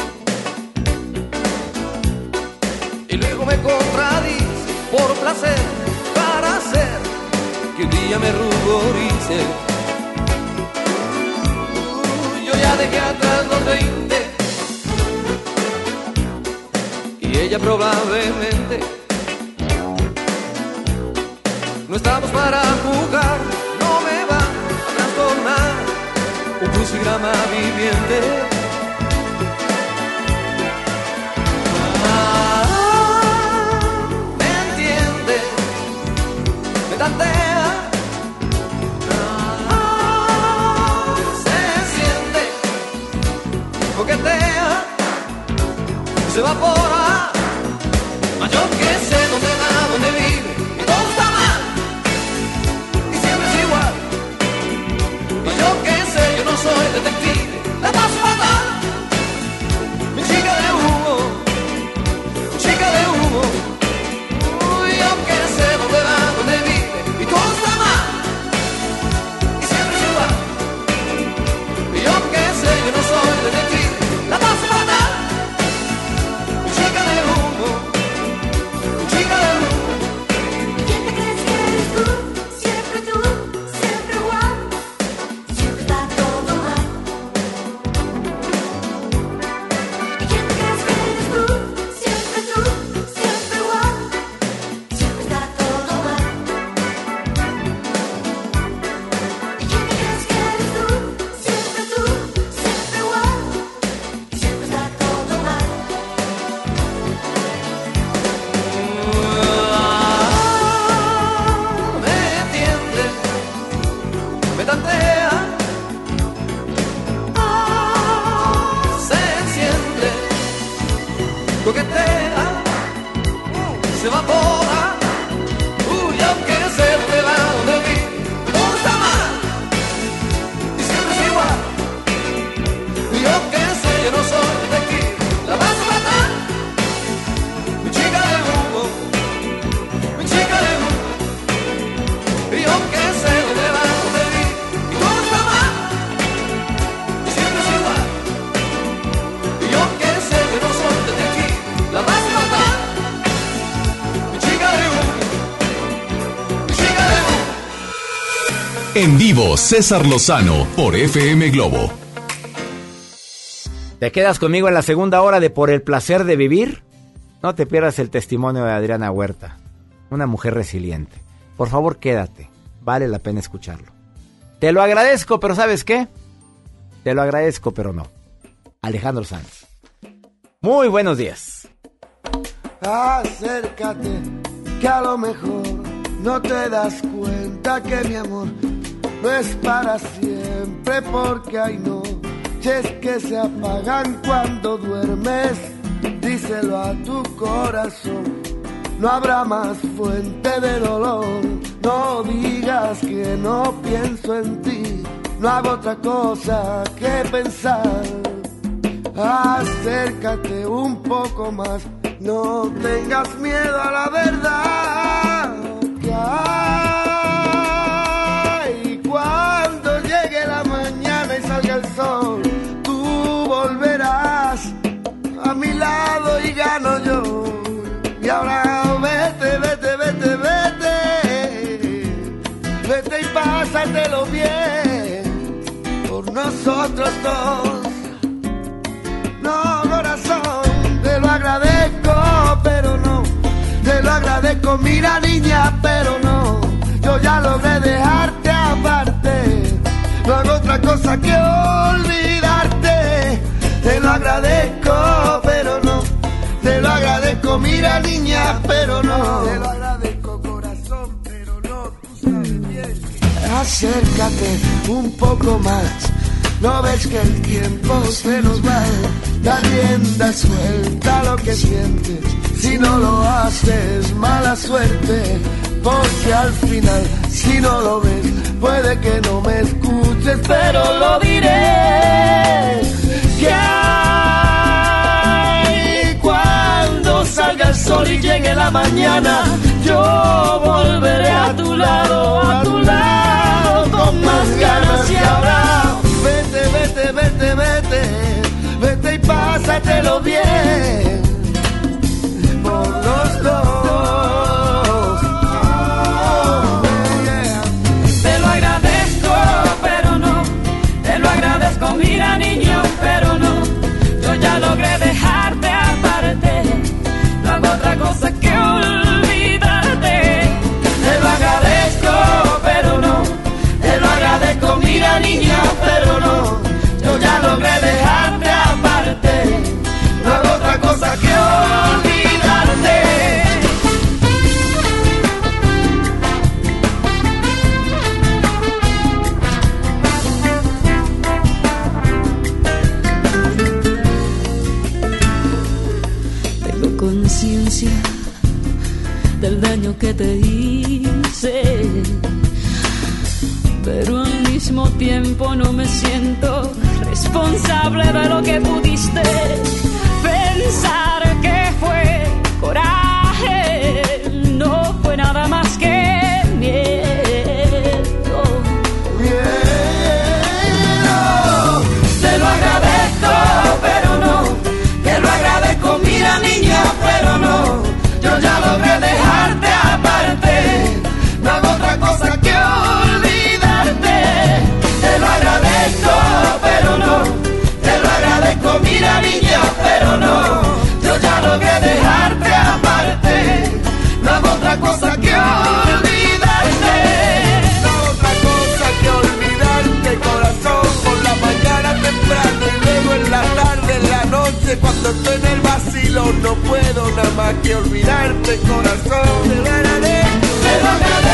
En vivo, César Lozano por FM Globo. ¿Te quedas conmigo en la segunda hora de Por el placer de vivir? No te pierdas el testimonio de Adriana Huerta, una mujer resiliente. Por favor, quédate, vale la pena escucharlo. Te lo agradezco, pero ¿sabes qué? Te lo agradezco, pero no. Alejandro Sanz. Muy buenos días. Acércate, que a lo mejor no te das cuenta que mi amor no es para siempre porque hay noches que se apagan cuando duermes. Díselo a tu corazón, no habrá más fuente de dolor. No digas que no pienso en ti, no hago otra cosa que pensar. Acércate un poco más, no tengas miedo a la verdad. Que hay nosotros dos. No, corazón, te lo agradezco, pero no. Te lo agradezco, mira niña, pero no. Yo ya logré dejarte aparte. No hago otra cosa que olvidarte. Te lo agradezco, pero no. Te lo agradezco, mira niña, pero no. Te lo agradezco, corazón, pero no. Tú sabes bien. Acércate un poco más. No ves que el tiempo se nos va. Da rienda suelta lo que sientes. Si no lo haces, mala suerte. Porque al final, si no lo ves, puede que no me escuches, pero lo diré. Que hay cuando salga el sol y llegue la mañana, yo volveré a tu lado, a tu lado, con más ganas y ahora. Pásatelo bien pero al mismo tiempo no me siento responsable de lo que pudiste pensar niña, pero no. Yo ya logré dejarte aparte. No hago otra cosa que olvidarte. No otra cosa que olvidarte, corazón, por la mañana temprano y luego en la tarde, en la noche, cuando estoy en el vacilo, no puedo nada más que olvidarte, corazón. Te lo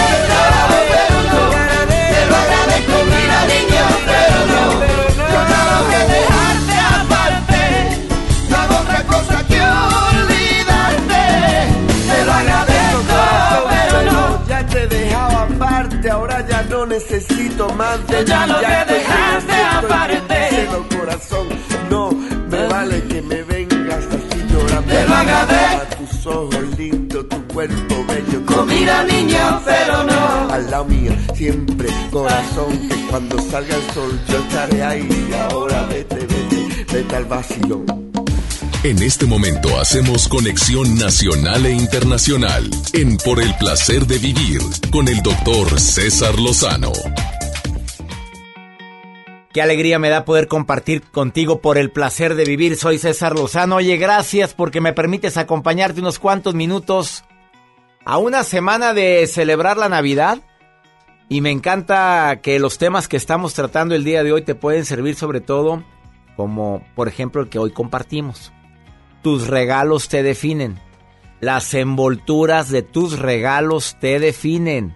no necesito más de ya ti, logré te dejarte necesito y aparte. corazón, no me vale que me vengas así llorando. Te lo agradezco. A tus ojos lindos, tu cuerpo bello. Mira, niño, pero no. Al lado mío, siempre, corazón, que cuando salga el sol yo estaré ahí. Ahora vete, vete, vete al vacilón. En este momento hacemos conexión nacional e internacional en Por el placer de vivir con el doctor César Lozano. Qué alegría me da poder compartir contigo por el placer de vivir. Soy César Lozano. Oye, gracias porque me permites acompañarte unos cuantos minutos a una semana de celebrar la Navidad. Y me encanta que los temas que estamos tratando el día de hoy te pueden servir sobre todo como, por ejemplo, el que hoy compartimos. Tus regalos te definen. Las envolturas de tus regalos te definen.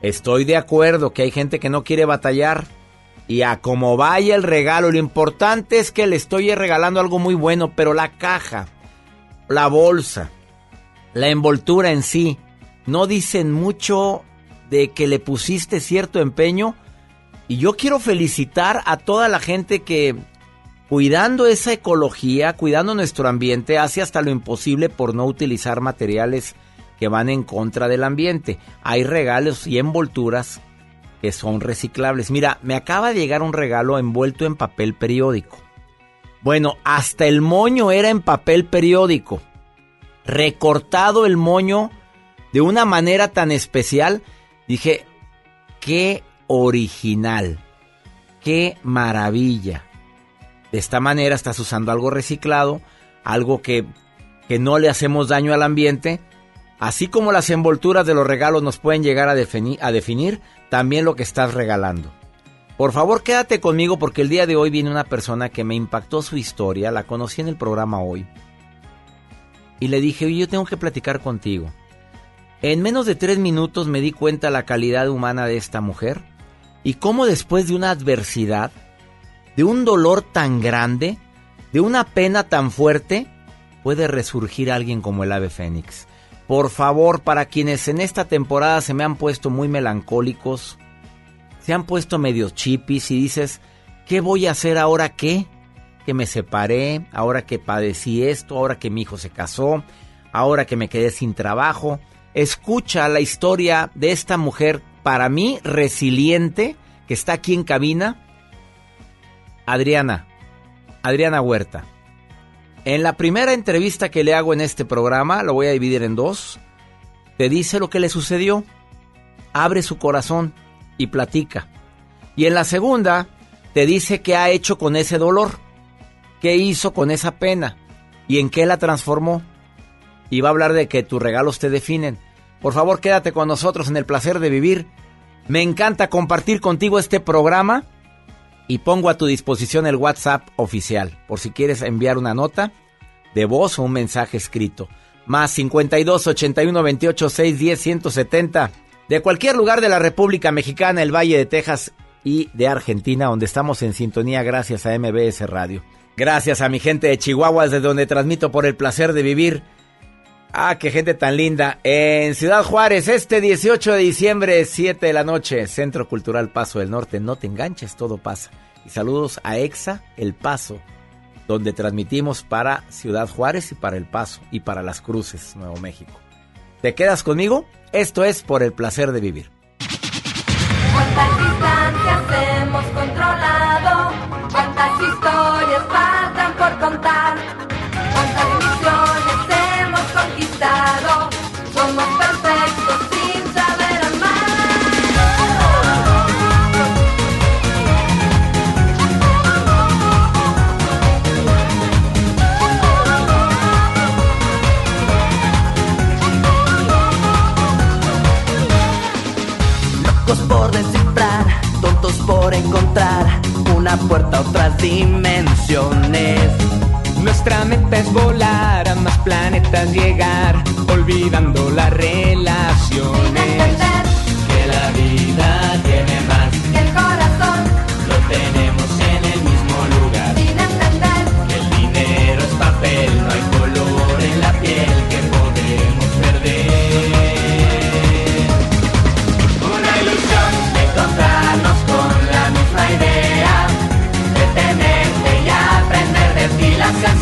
Estoy de acuerdo que hay gente que no quiere batallar. Y a como vaya el regalo, lo importante es que le estoy regalando algo muy bueno, pero la caja, la bolsa, la envoltura en sí, no dicen mucho de que le pusiste cierto empeño. Y yo quiero felicitar a toda la gente que, cuidando esa ecología, cuidando nuestro ambiente, hace hasta lo imposible por no utilizar materiales que van en contra del ambiente. Hay regalos y envolturas que son reciclables. Mira, me acaba de llegar un regalo envuelto en papel periódico. Bueno, hasta el moño era en papel periódico. Recortado el moño de una manera tan especial. Dije, qué original, qué maravilla. De esta manera estás usando algo reciclado, algo que, que no le hacemos daño al ambiente. Así como las envolturas de los regalos nos pueden llegar a, a definir, también lo que estás regalando. Por favor, quédate conmigo porque el día de hoy viene una persona que me impactó su historia, la conocí en el programa hoy. Y le dije, "Oye, yo tengo que platicar contigo. En menos de tres minutos me di cuenta la calidad humana de esta mujer y cómo después de una adversidad, de un dolor tan grande, de una pena tan fuerte, puede resurgir alguien como el ave fénix. Por favor, para quienes en esta temporada se me han puesto muy melancólicos, se han puesto medio chipis y dices, ¿qué voy a hacer ahora qué? Que me separé, ahora que padecí esto, ahora que mi hijo se casó, ahora que me quedé sin trabajo. Escucha la historia de esta mujer, para mí, resiliente, que está aquí en cabina. Adriana, Adriana Huerta. En la primera entrevista que le hago en este programa, lo voy a dividir en dos, te dice lo que le sucedió, abre su corazón y platica. Y en la segunda, te dice qué ha hecho con ese dolor, qué hizo con esa pena y en qué la transformó. Y va a hablar de que tus regalos te definen. Por favor, quédate con nosotros en el placer de vivir. Me encanta compartir contigo este programa y pongo a tu disposición el WhatsApp oficial por si quieres enviar una nota de voz o un mensaje escrito. Más 52 81 28 6 10 170 de cualquier lugar de la República Mexicana, el Valle de Texas y de Argentina, donde estamos en sintonía gracias a MBS Radio. Gracias a mi gente de Chihuahua, desde donde transmito por el placer de vivir. Ah, qué gente tan linda. En Ciudad Juárez, este 18 de diciembre, 7 de la noche, Centro Cultural Paso del Norte. No te enganches, todo pasa. Y saludos a EXA El Paso, donde transmitimos para Ciudad Juárez y para El Paso y para Las Cruces, Nuevo México. ¿Te quedas conmigo? Esto es por el placer de vivir. ¿Cuántas distancias hemos controlado? ¿Cuántas historias faltan por contar? Encontrar una puerta a otras dimensiones. Nuestra meta es volar a más planetas llegar, olvidando las relaciones. Que la vida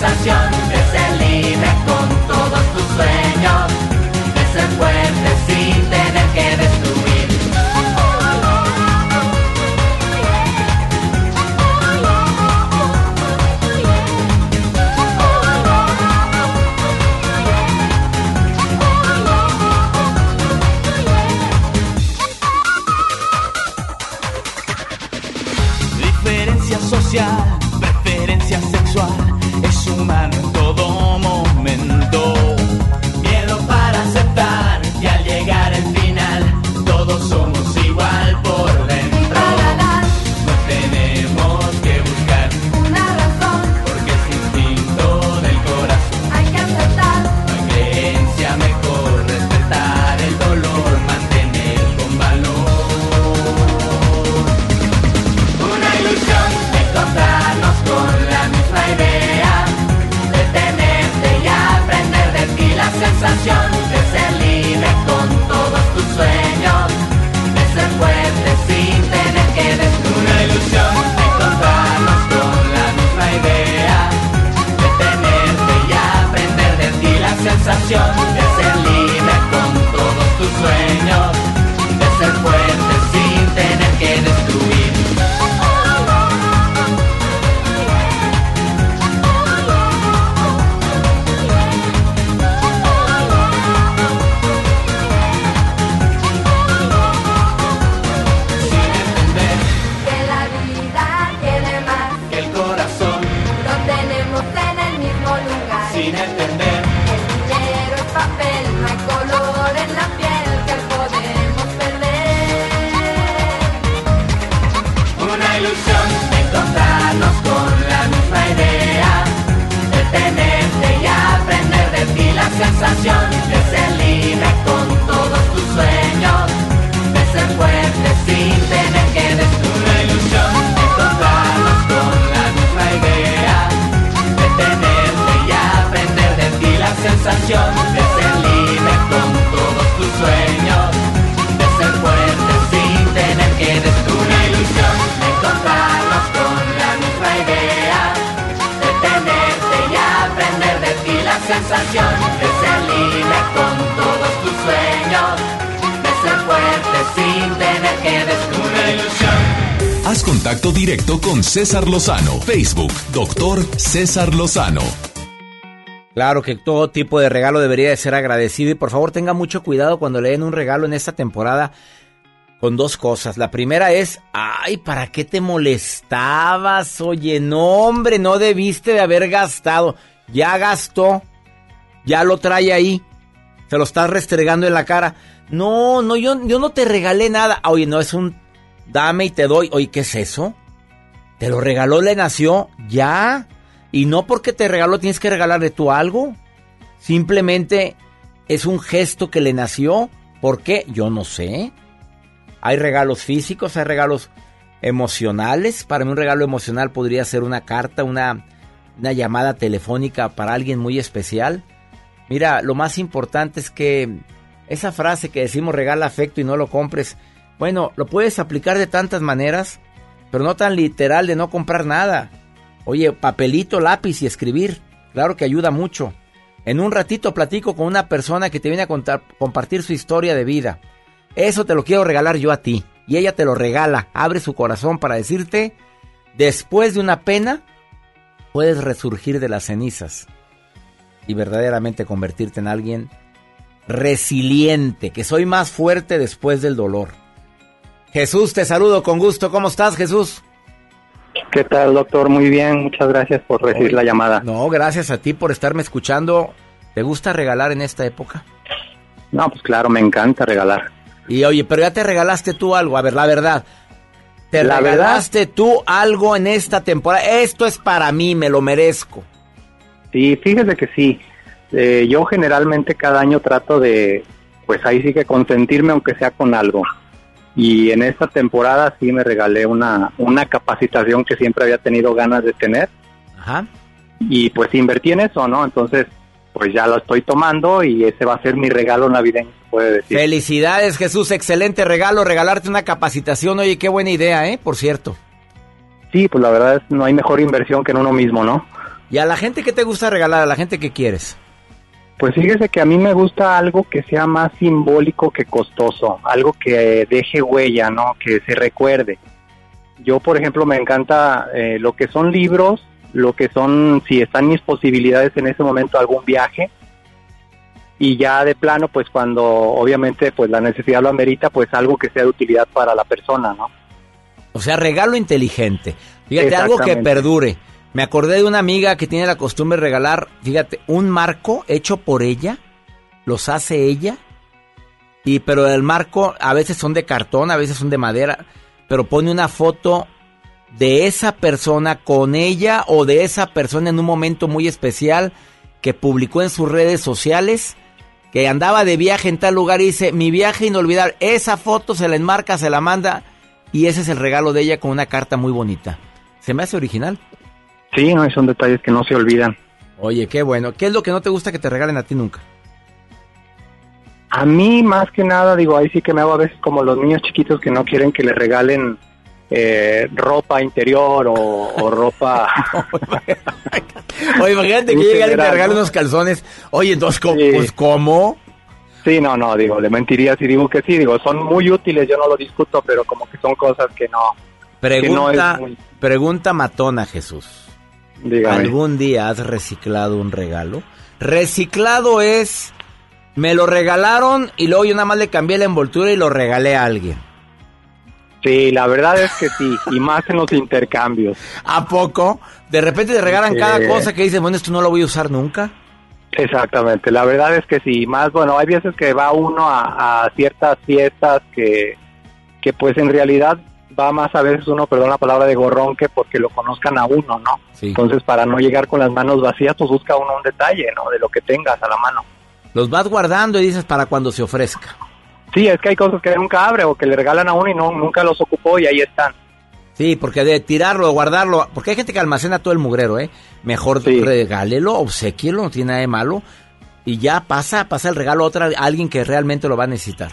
sensación César Lozano. Facebook, doctor César Lozano. Claro que todo tipo de regalo debería de ser agradecido y por favor tenga mucho cuidado cuando le den un regalo en esta temporada con dos cosas. La primera es, ay, ¿para qué te molestabas? Oye, no, hombre, no debiste de haber gastado. Ya gastó, ya lo trae ahí, se lo estás restregando en la cara. No, no, yo, yo no te regalé nada. Oye, no, es un dame y te doy. Oye, ¿qué es eso? Te lo regaló, le nació, ya. Y no porque te regaló tienes que regalarle tú algo. Simplemente es un gesto que le nació. ¿Por qué? Yo no sé. Hay regalos físicos, hay regalos emocionales. Para mí un regalo emocional podría ser una carta, una, una llamada telefónica para alguien muy especial. Mira, lo más importante es que esa frase que decimos regala afecto y no lo compres, bueno, lo puedes aplicar de tantas maneras, pero no tan literal de no comprar nada. Oye, papelito, lápiz y escribir, claro que ayuda mucho. En un ratito platico con una persona que te viene a contar, compartir su historia de vida. Eso te lo quiero regalar yo a ti. Y ella te lo regala, abre su corazón para decirte, después de una pena, puedes resurgir de las cenizas y verdaderamente convertirte en alguien resiliente, que soy más fuerte después del dolor. Jesús, te saludo con gusto. ¿Cómo estás, Jesús? ¿Qué tal, doctor? Muy bien, muchas gracias por recibir la llamada. No, gracias a ti por estarme escuchando. ¿Te gusta regalar en esta época? No, pues claro, me encanta regalar. Y oye, pero ya te regalaste tú algo, a ver, la verdad. ¿Te La regalaste tú algo en esta temporada? Esto es para mí, me lo merezco. Sí, fíjese que sí. Eh, yo generalmente cada año trato de, pues ahí sí que consentirme aunque sea con algo. Y en esta temporada sí me regalé una, una capacitación que siempre había tenido ganas de tener. Ajá. Y pues invertí en eso, ¿no? Entonces, pues ya lo estoy tomando y ese va a ser mi regalo navideño, puede decir. Felicidades, Jesús, excelente regalo, regalarte una capacitación. Oye, qué buena idea, ¿eh? Por cierto. Sí, pues la verdad es no hay mejor inversión que en uno mismo, ¿no? ¿Y a la gente que te gusta regalar, a la gente que quieres? Pues fíjese que a mí me gusta algo que sea más simbólico que costoso, algo que deje huella, ¿no? Que se recuerde. Yo, por ejemplo, me encanta eh, lo que son libros, lo que son, si están mis posibilidades en ese momento, algún viaje. Y ya de plano, pues cuando obviamente pues la necesidad lo amerita, pues algo que sea de utilidad para la persona, ¿no? O sea, regalo inteligente. Fíjate, algo que perdure. Me acordé de una amiga que tiene la costumbre de regalar, fíjate, un marco hecho por ella, los hace ella, y pero el marco a veces son de cartón, a veces son de madera, pero pone una foto de esa persona con ella o de esa persona en un momento muy especial que publicó en sus redes sociales que andaba de viaje en tal lugar y dice, mi viaje inolvidable, esa foto se la enmarca, se la manda y ese es el regalo de ella con una carta muy bonita. Se me hace original. Sí, no, son detalles que no se olvidan. Oye, qué bueno. ¿Qué es lo que no te gusta que te regalen a ti nunca? A mí, más que nada, digo, ahí sí que me hago a veces como los niños chiquitos que no quieren que le regalen eh, ropa interior o, o ropa... Oye, imagínate que llega alguien y te regale ¿no? unos calzones. Oye, entonces, ¿cómo? Pues, ¿cómo? Sí, no, no, digo, le mentiría si digo que sí, digo, son muy útiles, yo no lo discuto, pero como que son cosas que no... que no Pregunta, es muy- pregunta matona, Jesús. Dígame. ¿Algún día has reciclado un regalo? Reciclado es, me lo regalaron y luego yo nada más le cambié la envoltura y lo regalé a alguien. Sí, la verdad es que sí, y más en los intercambios. ¿A poco? De repente te regalan Sí. cada cosa que dices, bueno, esto no lo voy a usar nunca. Exactamente, la verdad es que sí, más bueno, hay veces que va uno a, a ciertas fiestas que, que pues en realidad va más a veces uno, perdón la palabra de gorrón, que porque lo conozcan a uno, ¿no? Sí. Entonces para no llegar con las manos vacías, pues busca uno un detalle, ¿no? De lo que tengas a la mano. Los vas guardando y dices para cuando se ofrezca. Sí, es que hay cosas que nunca abre o que le regalan a uno y no nunca los ocupó y ahí están. Sí, porque de tirarlo, guardarlo, porque hay gente que almacena todo el mugrero, ¿eh? Mejor regálelo, obsequielo, no tiene nada de malo. Y ya pasa, pasa el regalo a otra, a alguien que realmente lo va a necesitar.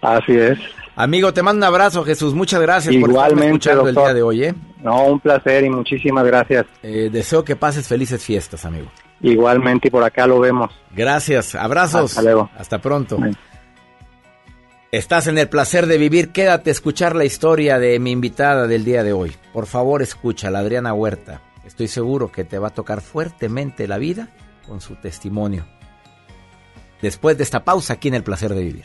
Así es. Amigo, te mando un abrazo, Jesús. Muchas gracias por estarme escuchando el doctor. día de hoy, ¿eh? No, un placer y muchísimas gracias. Eh, deseo que pases felices fiestas, amigo. Igualmente y por acá lo vemos. Gracias, abrazos. Hasta luego. Hasta pronto. Estás en el placer de vivir. Quédate a escuchar la historia de mi invitada del día de hoy. Por favor, escucha, la Adriana Huerta. Estoy seguro que te va a tocar fuertemente la vida con su testimonio. Después de esta pausa aquí en el placer de vivir.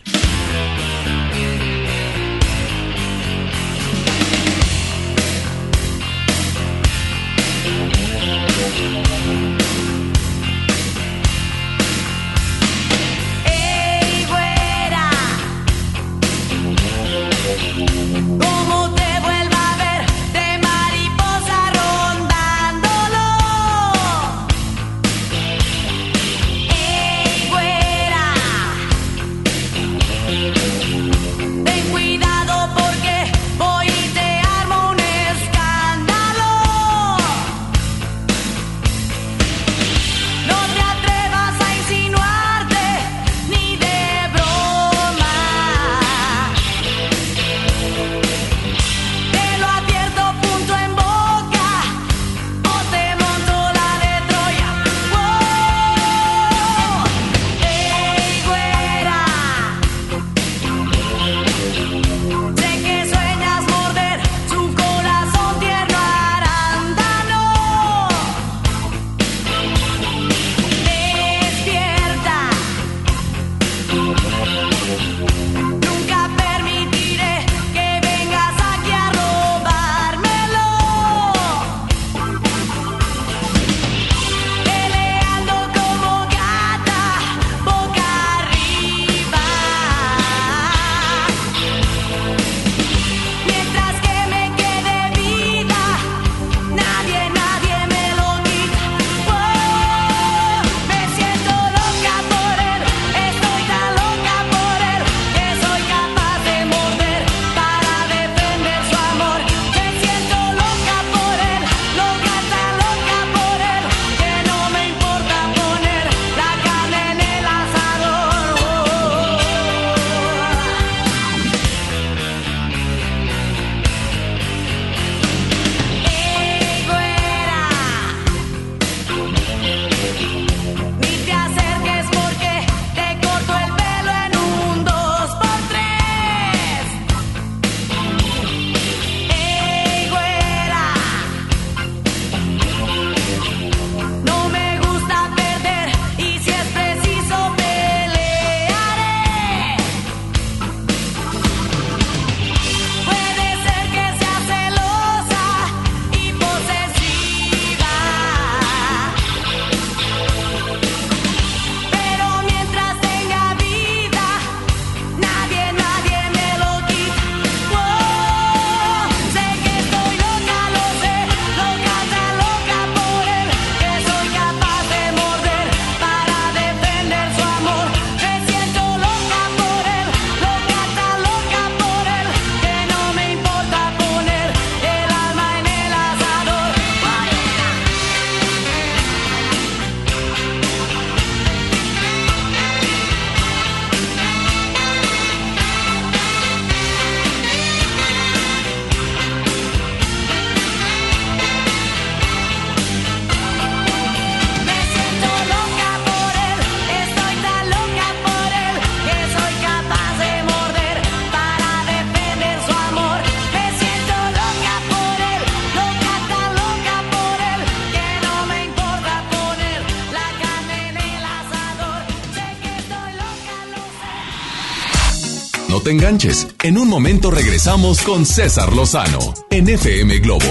No te enganches. En un momento regresamos con César Lozano en FM Globo.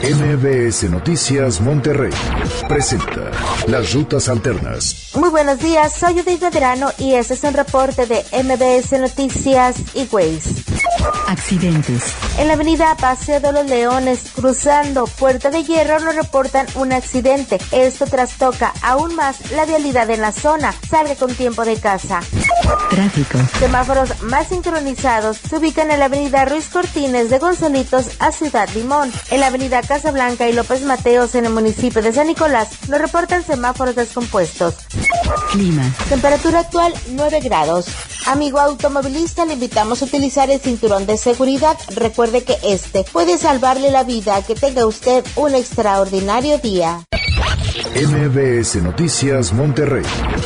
MBS Noticias Monterrey presenta Las Rutas Alternas. Muy buenos días, soy Judith Medrano y este es un reporte de MBS Noticias y Waze. Accidentes. En la avenida Paseo de los Leones, cruzando Puerta de Hierro, nos reportan un accidente. Esto trastoca aún más la vialidad en la zona. Salga con tiempo de casa. Tráfico. Semáforos más sincronizados se ubican en la avenida Ruiz Cortines de Gonzalitos a Ciudad Limón. En la avenida Casablanca y López Mateos en el municipio de San Nicolás nos reportan semáforos descompuestos. Clima. Temperatura actual 9 grados. Amigo automovilista, le invitamos a utilizar el cinturón de seguridad. Recuerde que este puede salvarle la vida. Que tenga usted un extraordinario día. MBS Noticias Monterrey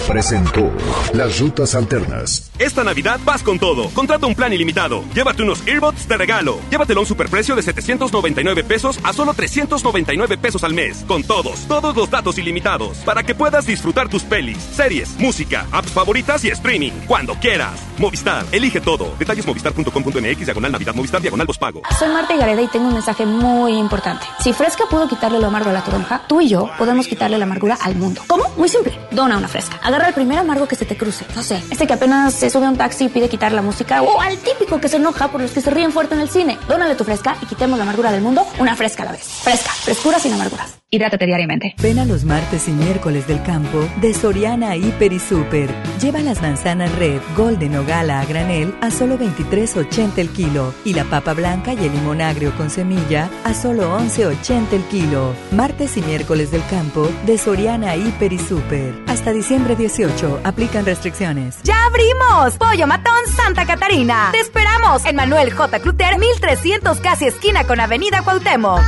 presentó Las Rutas Alternas. Esta Navidad vas con todo. Contrata un plan ilimitado. Llévate unos earbuds de regalo. Llévatelo a un superprecio de 799 pesos a solo 399 pesos al mes. Con todos, todos los datos ilimitados. Para que puedas disfrutar tus pelis, series, música, apps favoritas y streaming. Cuando quieras. Movistar, elige todo. Detalles movistar.com.mx, diagonal Navidad, Movistar, diagonal pago. Soy Marta Gareda y tengo un mensaje muy importante. Si Fresca pudo quitarle lo amargo a la toronja, tú y yo podemos quitarle la amargura al mundo. ¿Cómo? Muy simple. Dona una Fresca. Agarra el primer amargo que se te cruce. No sé, este que apenas se sube a un taxi y pide quitar la música. O al típico que se enoja por los que se ríen fuerte en el cine. Dónale tu Fresca y quitemos la amargura del mundo una Fresca a la vez. Fresca. Frescura sin amarguras. Hidrátate diariamente. Ven a los martes y miércoles del campo de Soriana Hiper y Super. Lleva las manzanas red, golden o gala a granel a solo 23.80 el kilo y la papa blanca y el limón agrio con semilla a solo 11.80 el kilo. Martes y miércoles del campo de Soriana Hiper y Super. Hasta diciembre 18 aplican restricciones. ¡Ya abrimos! Pollo Matón Santa Catarina. Te esperamos en Manuel J. Cluter 1300 casi esquina con Avenida Cuauhtémoc.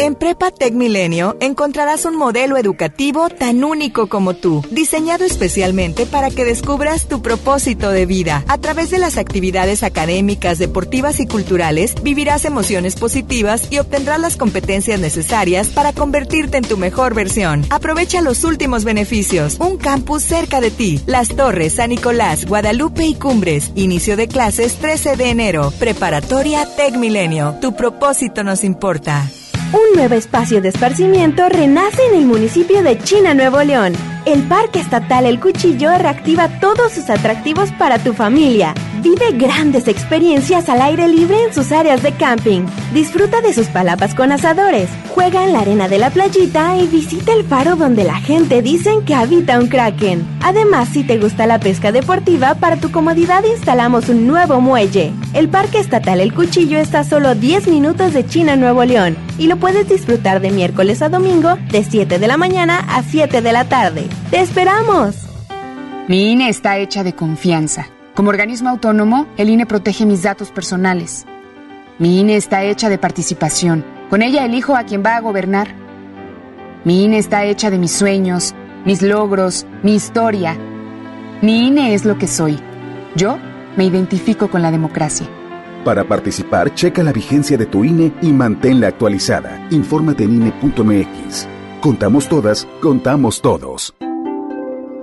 En Prepa Tech Milenio encontrarás un modelo educativo tan único como tú, diseñado especialmente para que descubras tu propósito de vida. A través de las actividades académicas, deportivas y culturales, vivirás emociones positivas y obtendrás las competencias necesarias para convertirte en tu mejor versión. Aprovecha los últimos beneficios. Un campus cerca de ti. Las Torres, San Nicolás, Guadalupe y Cumbres. Inicio de clases 13 de enero. Preparatoria Tech Milenio. Tu propósito nos importa. Un nuevo espacio de esparcimiento renace en el municipio de China, Nuevo León. El Parque Estatal El Cuchillo reactiva todos sus atractivos para tu familia. Vive grandes experiencias al aire libre en sus áreas de camping. Disfruta de sus palapas con asadores. Juega en la arena de la playita y visita el faro donde la gente dicen que habita un kraken. Además, si te gusta la pesca deportiva, para tu comodidad instalamos un nuevo muelle. El Parque Estatal El Cuchillo está a solo 10 minutos de China, Nuevo León, y lo puedes disfrutar de miércoles a domingo de 7 de la mañana a 7 de la tarde. ¡Te esperamos! Mi INE está hecha de confianza. Como organismo autónomo, el INE protege mis datos personales. Mi INE está hecha de participación. Con ella elijo a quien va a gobernar. Mi INE está hecha de mis sueños, mis logros, mi historia. Mi INE es lo que soy. Yo me identifico con la democracia. Para participar, checa la vigencia de tu INE y manténla actualizada. Infórmate en INE.mx. Contamos todas, contamos todos.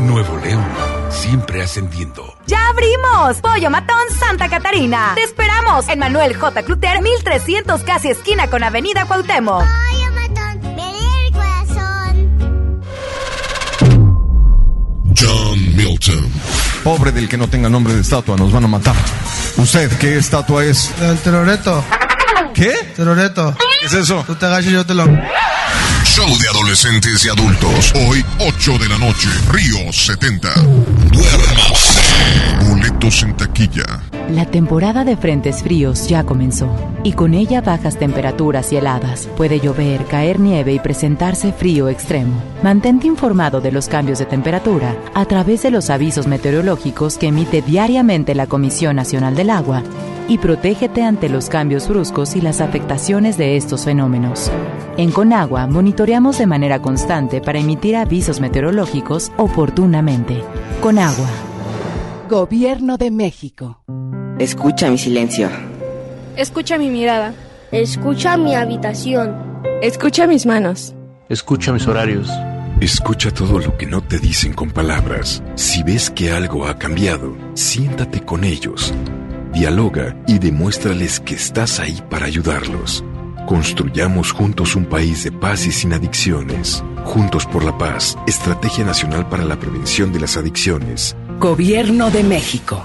Nuevo León, siempre ascendiendo. ¡Ya abrimos! Pollo Matón Santa Catarina. Te esperamos en Manuel J. Cluter 1300 casi esquina con Avenida Cuauhtémoc. Pollo Matón, me el corazón. John Milton. Pobre del que no tenga nombre de estatua, nos van a matar. ¿Usted qué estatua es? El teroreto. ¿Qué? Teroreto. ¿Qué es eso? Tú te agachas y yo te lo... Show de adolescentes y adultos. Hoy, 8 de la noche. Río 70. Duérmase. Boletos en taquilla. La temporada de frentes fríos ya comenzó y con ella bajas temperaturas y heladas. Puede llover, caer nieve y presentarse frío extremo. Mantente informado de los cambios de temperatura a través de los avisos meteorológicos que emite diariamente la Comisión Nacional del Agua y protégete ante los cambios bruscos y las afectaciones de estos fenómenos. En Conagua monitoreamos de manera constante para emitir avisos meteorológicos oportunamente. Conagua. Gobierno de México. Escucha mi silencio. Escucha mi mirada. Escucha mi habitación. Escucha mis manos. Escucha mis horarios. Escucha todo lo que no te dicen con palabras. Si ves que algo ha cambiado, siéntate con ellos. Dialoga y demuéstrales que estás ahí para ayudarlos. Construyamos juntos un país de paz y sin adicciones. Juntos por la paz, Estrategia Nacional para la Prevención de las Adicciones. Gobierno de México.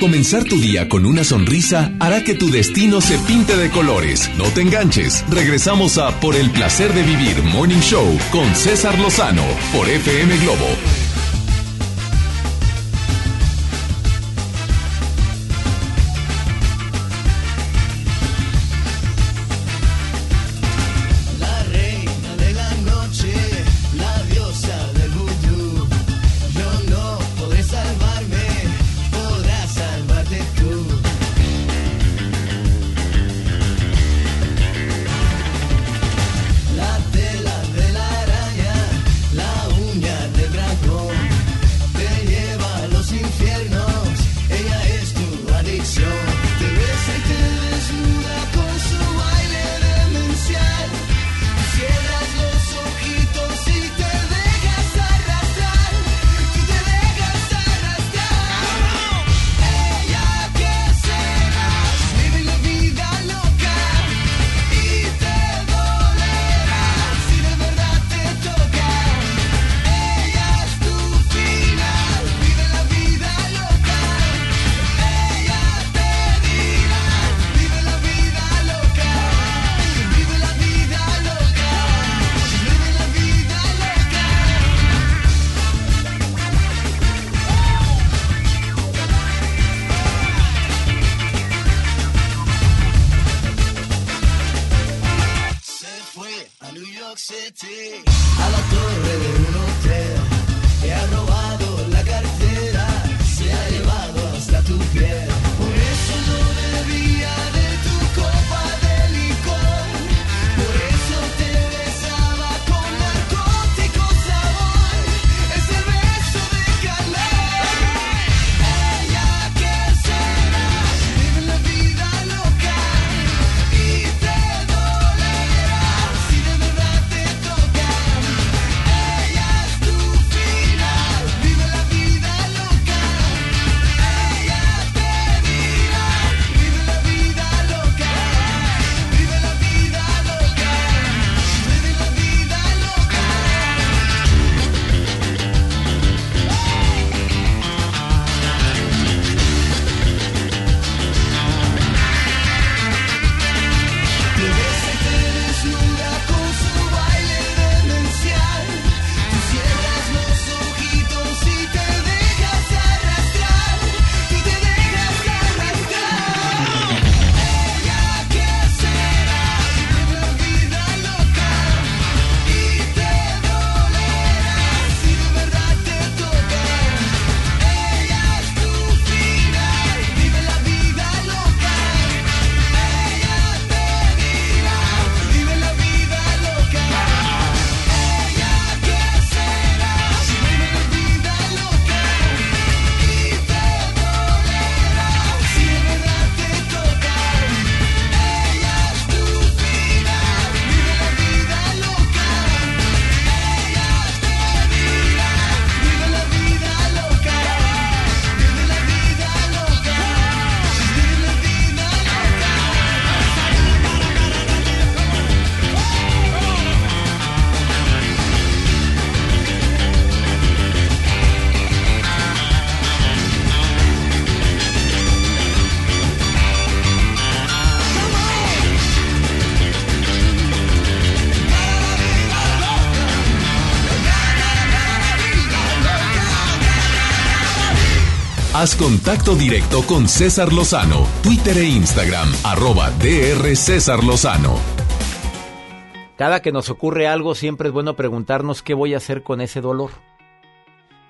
Comenzar tu día con una sonrisa hará que tu destino se pinte de colores. No te enganches. Regresamos a Por el placer de vivir Morning Show con César Lozano por FM Globo Contacto directo con César Lozano, Twitter e Instagram, arroba DR César Lozano. Cada que nos ocurre algo, siempre es bueno preguntarnos qué voy a hacer con ese dolor.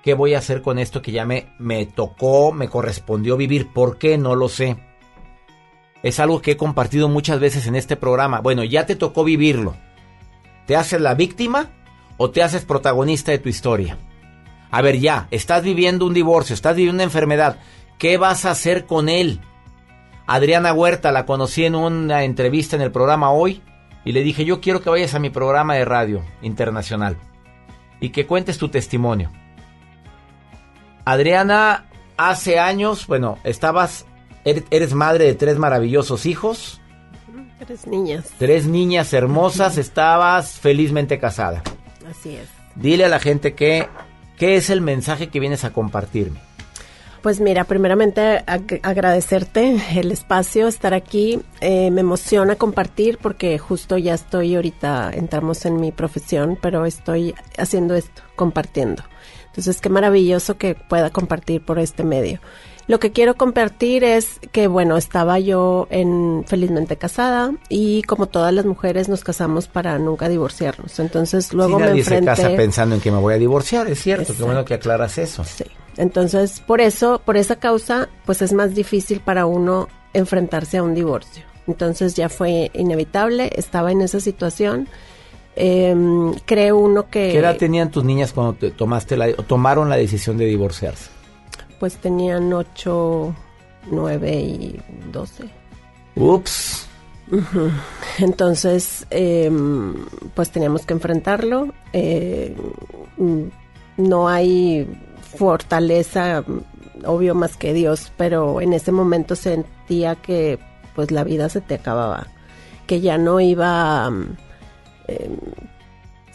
¿Qué voy a hacer con esto que ya me, me tocó, me correspondió vivir? ¿Por qué? No lo sé. Es algo que he compartido muchas veces en este programa. Bueno, ya te tocó vivirlo. ¿Te haces la víctima o te haces protagonista de tu historia? A ver, ya, estás viviendo un divorcio, estás viviendo una enfermedad. ¿Qué vas a hacer con él? Adriana Huerta la conocí en una entrevista en el programa hoy y le dije, yo quiero que vayas a mi programa de radio internacional y que cuentes tu testimonio. Adriana, hace años, bueno, estabas, er-, eres madre de tres maravillosos hijos. Tres niñas. Tres niñas hermosas, estabas felizmente casada. Así es. Dile a la gente que, ¿qué es el mensaje que vienes a compartirme? Pues mira, primeramente agradecerte el espacio, estar aquí. Eh, me emociona compartir porque justo ya estoy ahorita, entramos en mi profesión, pero estoy haciendo esto, compartiendo. Entonces, qué maravilloso que pueda compartir por este medio. Lo que quiero compartir es que, bueno, estaba yo en felizmente casada y como todas las mujeres nos casamos para nunca divorciarnos. Entonces luego nadie me enfrenté. se casa pensando en que me voy a divorciar, es cierto. Qué bueno que aclaras eso. Sí. Entonces por eso, por esa causa, pues es más difícil para uno enfrentarse a un divorcio. Entonces ya fue inevitable. Estaba en esa situación. Eh, creo uno que. ¿Qué edad tenían tus niñas cuando te tomaste la, tomaron la decisión de divorciarse? Pues tenían 8, 9 y 12. Ups. Entonces, eh, pues teníamos que enfrentarlo. Eh, no hay fortaleza, obvio, más que Dios, pero en ese momento sentía que pues la vida se te acababa, que ya no iba... Eh,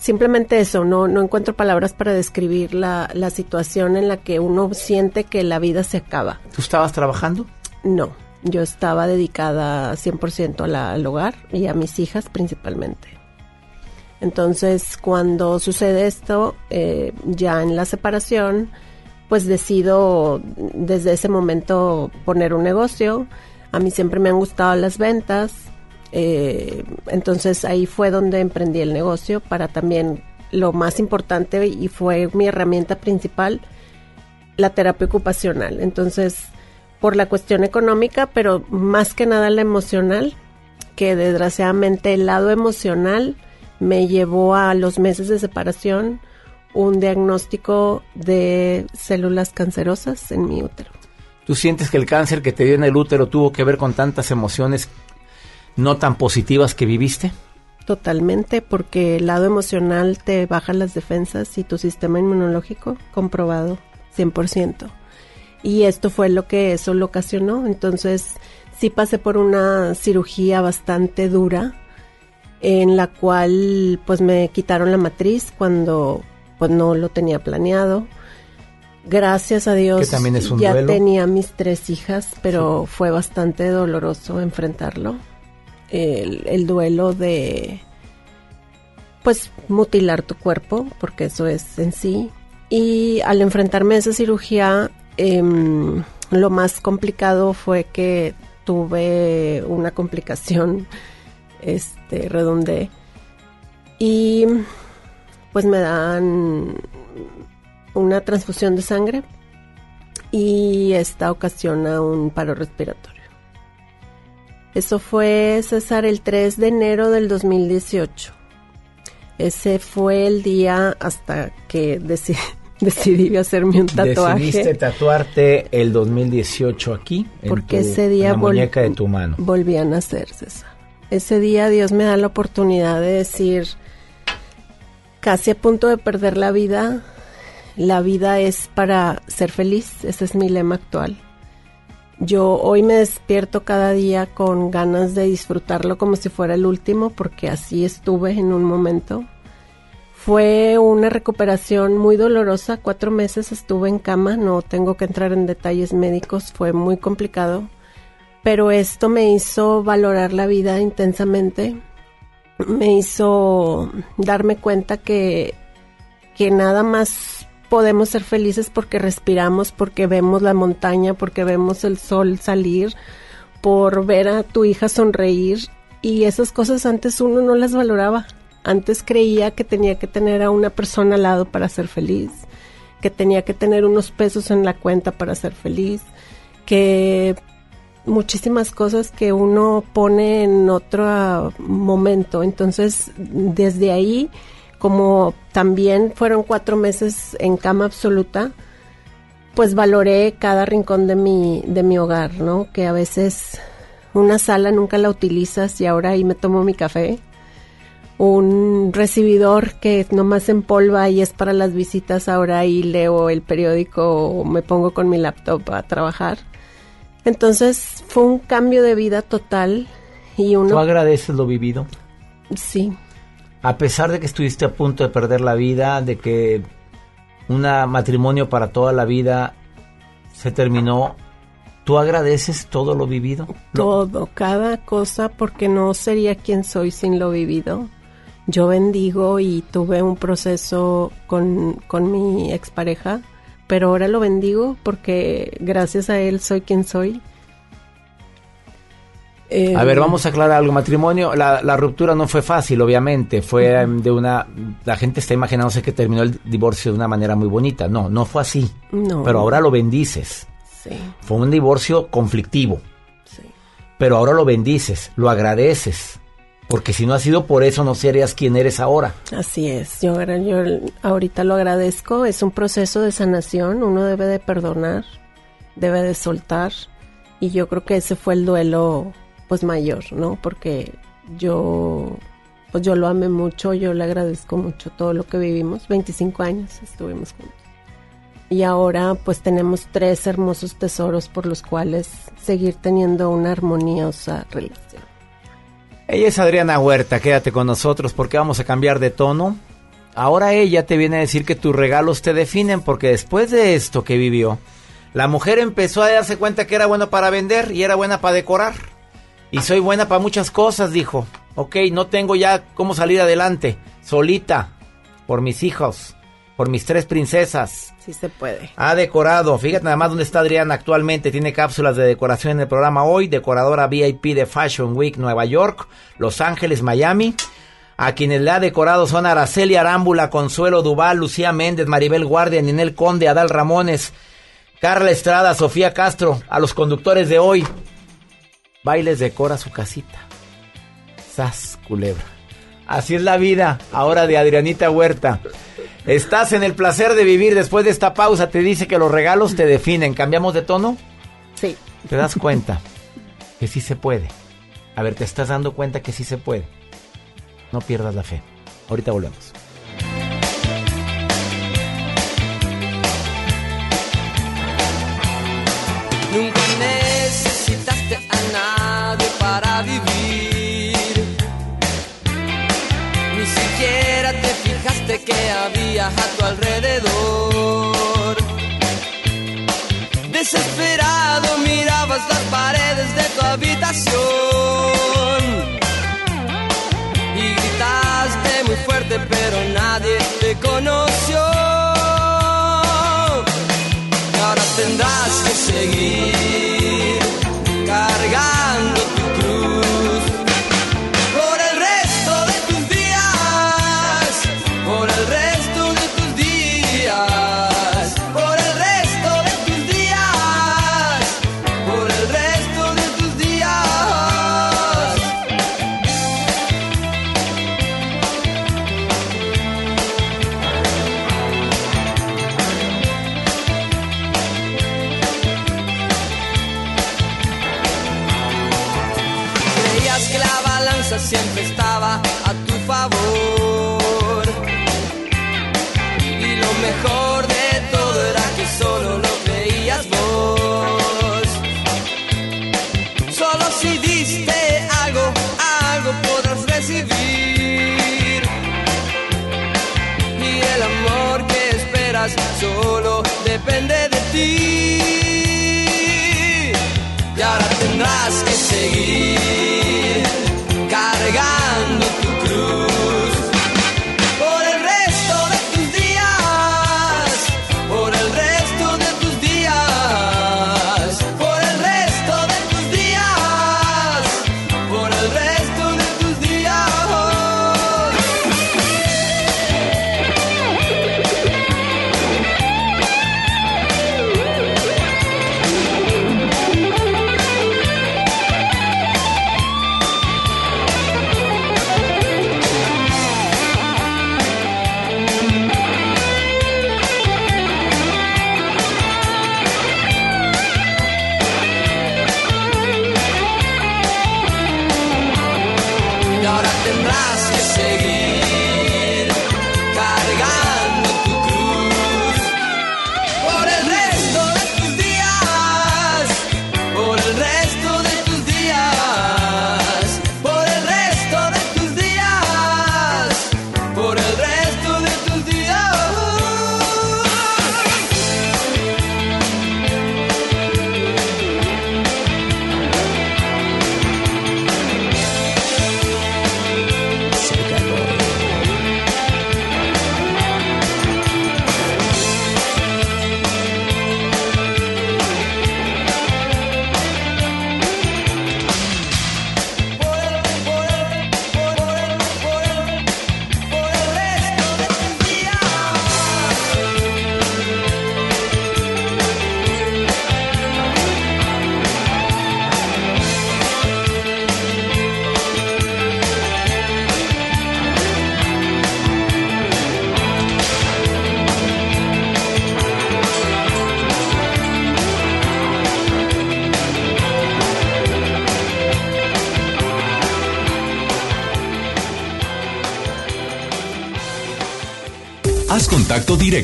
simplemente eso, no, no encuentro palabras para describir la, la situación en la que uno siente que la vida se acaba. ¿Tú estabas trabajando? No, yo estaba dedicada 100% a la, al hogar y a mis hijas principalmente. Entonces, cuando sucede esto, eh, ya en la separación, pues decido desde ese momento poner un negocio. A mí siempre me han gustado las ventas, eh, entonces ahí fue donde emprendí el negocio para también lo más importante y fue mi herramienta principal, la terapia ocupacional. Entonces, por la cuestión económica, pero más que nada la emocional, que desgraciadamente el lado emocional me llevó a los meses de separación un diagnóstico de células cancerosas en mi útero. ¿Tú sientes que el cáncer que te dio en el útero tuvo que ver con tantas emociones no tan positivas que viviste? Totalmente, porque el lado emocional te baja las defensas y tu sistema inmunológico comprobado 100%. Y esto fue lo que eso lo ocasionó. Entonces, sí pasé por una cirugía bastante dura en la cual pues me quitaron la matriz cuando pues no lo tenía planeado. Gracias a Dios Que también es un ya duelo. tenía mis tres hijas, pero fue bastante doloroso enfrentarlo el, el duelo de pues mutilar tu cuerpo, porque eso es en sí. Y al enfrentarme a esa cirugía, em, lo más complicado fue que tuve una complicación, este, redondé. Y pues me dan una transfusión de sangre y esta ocasiona un paro respiratorio. Eso fue, César, el 3 de enero del 2018. Ese fue el día hasta que deci- decidí hacerme un tatuaje. Decidiste tatuarte el 2018 aquí. en Porque tu- ese día en la vol- muñeca de tu mano. Volví a nacer, César. Ese día Dios me da la oportunidad de decir, casi a punto de perder la vida, la vida es para ser feliz, ese es mi lema actual. Yo hoy me despierto cada día con ganas de disfrutarlo como si fuera el último, porque así estuve en un momento. Fue una recuperación muy dolorosa, cuatro meses estuve en cama, no tengo que entrar en detalles médicos, fue muy complicado, pero esto me hizo valorar la vida intensamente, me hizo darme cuenta que, que nada más podemos ser felices porque respiramos, porque vemos la montaña, porque vemos el sol salir, por ver a tu hija sonreír y esas cosas antes uno no las valoraba. Antes creía que tenía que tener a una persona al lado para ser feliz, que tenía que tener unos pesos en la cuenta para ser feliz, que muchísimas cosas que uno pone en otro ah, momento. Entonces, desde ahí, como también fueron cuatro meses en cama absoluta, pues valoré cada rincón de mi, de mi hogar, ¿no? Que a veces una sala nunca la utilizas y ahora ahí me tomo mi café. Un recibidor que nomás empolva y es para las visitas, ahora ahí leo el periódico o me pongo con mi laptop a trabajar. Entonces fue un cambio de vida total y uno... ¿Tú agradeces lo vivido? Sí. A pesar de que estuviste a punto de perder la vida, de que un matrimonio para toda la vida se terminó, ¿tú agradeces todo lo vivido? Todo, cada cosa, porque no sería quien soy sin lo vivido. Yo bendigo y tuve un proceso con, con mi expareja, pero ahora lo bendigo porque gracias a él soy quien soy eh, a ver, vamos a aclarar algo. Matrimonio, la, la, ruptura no fue fácil, obviamente. Fue de una. La gente está imaginándose que terminó el divorcio de una manera muy bonita. No, no fue así. No. Pero ahora lo bendices. Sí. Fue un divorcio conflictivo. Sí. Pero ahora lo bendices, lo agradeces. Porque si no ha sido por eso, no serías quien eres ahora. Así es. Yo, yo ahorita lo agradezco. Es un proceso de sanación. Uno debe de perdonar, debe de soltar. Y yo creo que ese fue el duelo pues mayor, ¿no? Porque yo pues yo lo amé mucho, yo le agradezco mucho todo lo que vivimos, 25 años estuvimos juntos. Y ahora pues tenemos tres hermosos tesoros por los cuales seguir teniendo una armoniosa relación. Ella es Adriana Huerta, quédate con nosotros porque vamos a cambiar de tono. Ahora ella te viene a decir que tus regalos te definen porque después de esto que vivió, la mujer empezó a darse cuenta que era bueno para vender y era buena para decorar. Y soy buena para muchas cosas, dijo. Ok, no tengo ya cómo salir adelante. Solita. Por mis hijos. Por mis tres princesas. Sí se puede. Ha decorado. Fíjate nada más dónde está Adriana actualmente. Tiene cápsulas de decoración en el programa hoy. Decoradora VIP de Fashion Week Nueva York, Los Ángeles, Miami. A quienes le ha decorado son Araceli Arámbula, Consuelo Duval, Lucía Méndez, Maribel Guardia, Ninel Conde, Adal Ramones, Carla Estrada, Sofía Castro. A los conductores de hoy. Bailes decora su casita. Sas, culebra. Así es la vida, ahora de Adrianita Huerta. Estás en el placer de vivir. Después de esta pausa te dice que los regalos te definen. ¿Cambiamos de tono? Sí. ¿Te das cuenta? que sí se puede. A ver, te estás dando cuenta que sí se puede. No pierdas la fe. Ahorita volvemos. Nunca para vivir. Ni siquiera te fijaste que había a tu alrededor. Desesperado mirabas las paredes de tu habitación. Y gritaste muy fuerte, pero nadie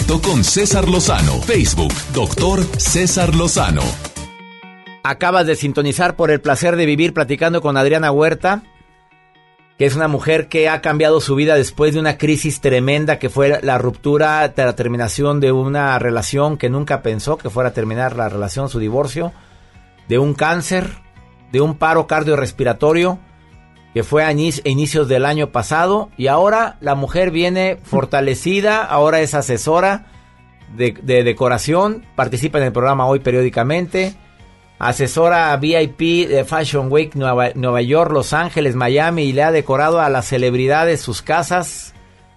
con César Lozano. Facebook, doctor César Lozano. Acabas de sintonizar por el placer de vivir platicando con Adriana Huerta, que es una mujer que ha cambiado su vida después de una crisis tremenda que fue la ruptura, la terminación de una relación que nunca pensó que fuera a terminar la relación, su divorcio, de un cáncer, de un paro cardiorrespiratorio que fue a inici- inicios del año pasado y ahora la mujer viene fortalecida, ahora es asesora de, de decoración, participa en el programa hoy periódicamente, asesora VIP de Fashion Week Nueva, Nueva York, Los Ángeles, Miami y le ha decorado a las celebridades sus casas.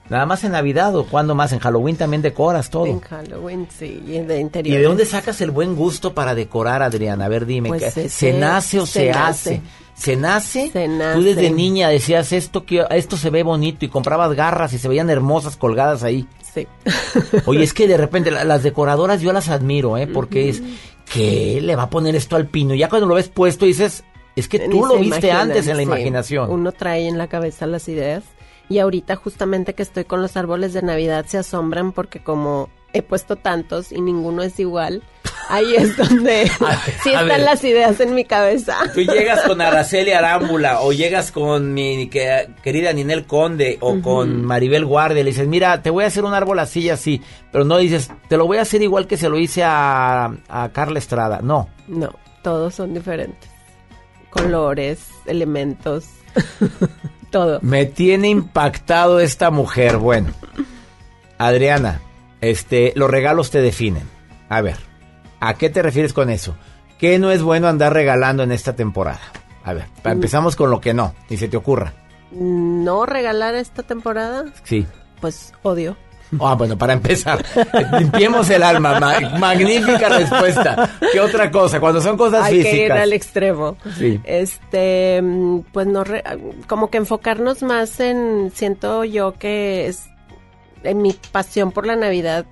Nada más en Navidad o cuando más en Halloween también decoras todo. En Halloween, sí, y de ¿Y interior. de dónde sacas el buen gusto para decorar, Adriana? A ver, dime, Pues ¿qué- ese- ¿se nace o se, se hace? ¿Se nace? Se nace. Tú desde niña decías, esto, que, esto se ve bonito y comprabas garras y se veían hermosas colgadas ahí. Sí. Oye, es que de repente la- las decoradoras yo las admiro, ¿eh? Porque es, ¿qué le va a poner esto al pino? Ya cuando lo ves puesto dices, es que Ni tú lo viste imaginan, antes en la sí. imaginación. Uno trae en la cabeza las ideas. Y ahorita justamente que estoy con los árboles de Navidad se asombran porque como he puesto tantos y ninguno es igual, ahí es donde sí están ver. las ideas en mi cabeza. Tú llegas con Araceli Arámbula o llegas con mi que- querida Ninel Conde o con Maribel Guardia, le dices, mira, te voy a hacer un árbol así y así, pero no dices, te lo voy a hacer igual que se lo hice a, a Carla Estrada, no. No, todos son diferentes. Colores, elementos, todo. Me tiene impactado esta mujer. Bueno, Adriana, este, los regalos te definen. A ver, ¿a qué te refieres con eso? ¿Qué no es bueno andar regalando en esta temporada? A ver, pa- empezamos con lo que no, ni se te ocurra. No regalar esta temporada, Sí. pues odio. Ah, bueno, para empezar, limpiemos el alma. ma- magnífica respuesta. ¿Qué otra cosa? Cuando son cosas Hay que ir físicas. al extremo. Sí. Este, mm, pues no, re- como que enfocarnos más en, siento yo que es, en mi pasión por la Navidad